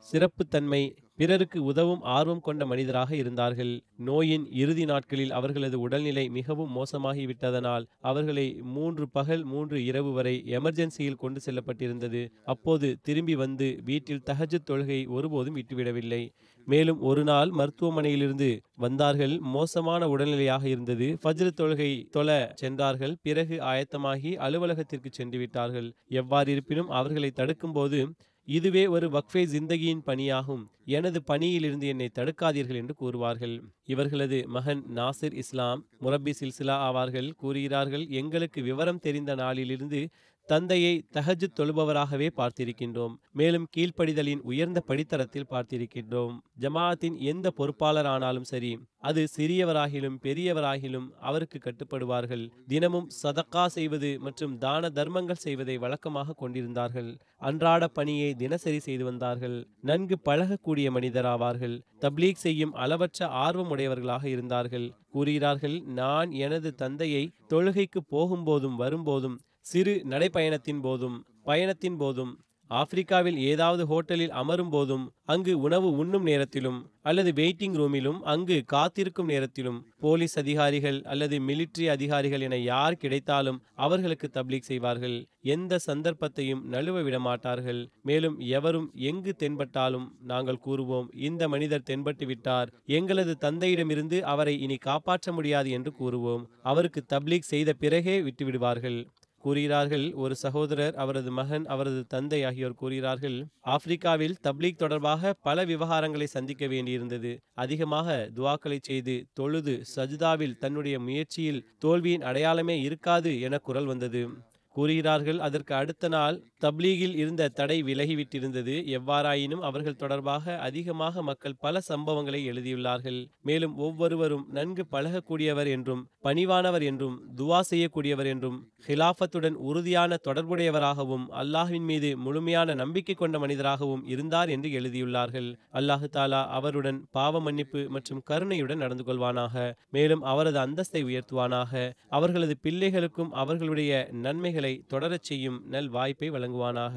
சிறப்புத்தன்மை பிறருக்கு உதவும் ஆர்வம் கொண்ட மனிதராக இருந்தார்கள். நோயின் இறுதி நாட்களில் அவர்களது உடல்நிலை மிகவும் மோசமாகிவிட்டதனால் அவர்களை மூன்று பகல் மூன்று இரவு வரை எமர்ஜென்சியில் கொண்டு செல்லப்பட்டிருந்தது. அப்போது திரும்பி வந்து வீட்டில் தஹஜ் தொழுகை ஒருபோதும் விட்டுவிடவில்லை. மேலும் ஒரு நாள் மருத்துவமனையிலிருந்து வந்தார்கள். மோசமான உடல்நிலையாக இருந்தது. ஃபஜ்ர தொழுகை தொல சென்றார்கள். பிறகு ஆயத்தமாகி அலுவலகத்திற்கு சென்று விட்டார்கள் எவ்வாறு இருப்பினும் அவர்களை தடுக்கும்போது இதுவே ஒரு வக்ஃபே ஜிந்தகியின் பணியாகும். எனது பணியிலிருந்து என்னை தடுக்காதீர்கள் என்று கூறுவார்கள். இவர்களது மகன் நாசிர் இஸ்லாம் முரப்பி சில்சிலா ஆவார்கள். கூறுகிறார்கள் எங்களுக்கு விவரம் தெரிந்த நாளிலிருந்து தந்தையை தஹஜ் தொழுபவராகவே பார்த்திருக்கின்றோம். மேலும் கீழ்ப்படிதலின் உயர்ந்த படித்தரத்தில் பார்த்திருக்கின்றோம். ஜமாஅத்தின் எந்த பொறுப்பாளர் ஆனாலும் சரி அது சிறியவராகிலும் பெரியவராகிலும் அவருக்கு கட்டுப்படுவார்கள். தினமும் சதக்கா செய்வது மற்றும் தான தர்மங்கள் செய்வதை வழக்கமாக கொண்டிருந்தார்கள். அன்றாட பணியை தினசரி செய்து வந்தார்கள். நன்கு பழகக்கூடிய மனிதராவார்கள். தப்லீக் செய்யும் அளவற்ற ஆர்வம் உடையவர்களாக இருந்தார்கள். கூறுகிறார்கள் நான் எனது தந்தையை தொழுகைக்கு போகும்போதும் வரும்போதும் சிறு நடைப்பயணத்தின் போதும் பயணத்தின் போதும் ஆப்பிரிக்காவில் ஏதாவது ஹோட்டலில் அமரும் போதும் அங்கு உணவு உண்ணும் நேரத்திலும் அல்லது வெயிட்டிங் ரூமிலும் அங்கு காத்திருக்கும் நேரத்திலும் போலீஸ் அதிகாரிகள் அல்லது மிலிட்ரி அதிகாரிகள் என யார் கிடைத்தாலும் அவர்களுக்கு தப்லீக் செய்வார்கள். எந்த சந்தர்ப்பத்தையும் நழுவ விட மாட்டார்கள் மேலும் எவரும் எங்கு தென்பட்டாலும் நாங்கள் கூறுவோம் இந்த மனிதர் தென்பட்டு விட்டார். எங்களது தந்தையிடமிருந்து அவரை இனி காப்பாற்ற முடியாது என்று கூறுவோம். அவருக்கு தப்லீக் செய்த பிறகே விட்டுவிடுவார்கள். கூறுகிறார்கள். ஒரு சகோதரர் அவரது மகன் அவரது தந்தை ஆகியோர் கூறுகிறார்கள் ஆப்பிரிக்காவில் தப்லீக் தொடர்பாக பல விவகாரங்களை சந்திக்க வேண்டியிருந்தது. அதிகமாக துவாக்களை செய்து தொழுது சஜிதாவில் தன்னுடைய முயற்சியில் தோல்வியின் அடையாளமே இருக்காது என குரல் வந்தது. கூறுகிறார்கள் அதற்கு அடுத்த நாள் தப்லீகில் இருந்த தடை விலகிவிட்டிருந்தது. எவ்வாறாயினும் அவர்கள் தொடர்பாக அதிகமாக மக்கள் பல சம்பவங்களை எழுதியுள்ளார்கள். மேலும் ஒவ்வொருவரும் நன்கு பழகக்கூடியவர் என்றும் பணிவானவர் என்றும் துவா செய்யக்கூடியவர் என்றும் ஹிலாஃபத்துடன் உறுதியான தொடர்புடையவராகவும் அல்லாஹ்வின் மீது முழுமையான நம்பிக்கை கொண்ட மனிதராகவும் இருந்தார் என்று எழுதியுள்ளார்கள். அல்லாஹு தாலா அவருடன் பாவ மன்னிப்பு மற்றும் கருணையுடன் நடந்து கொள்வானாக. மேலும் அவரது அந்தஸ்தை உயர்த்துவானாக. அவர்களது பிள்ளைகளுக்கும் அவர்களுடைய நன்மைகளை தொடரச் செய்யும் நல் வாய்ப்பை வழங்குவானாக.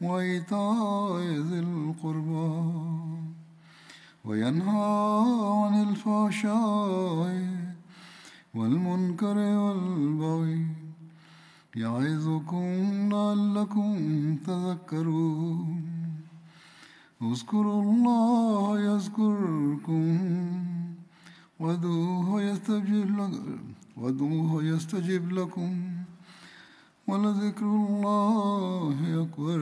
وإيتاء ذي القربى وينهى عن الفحشاء والمنكر والبغي يعظكم لعلكم تذكرون. اذكروا الله يذكركم وادعوه وادعوه يستجب لكم. ولذكر الله أكبر.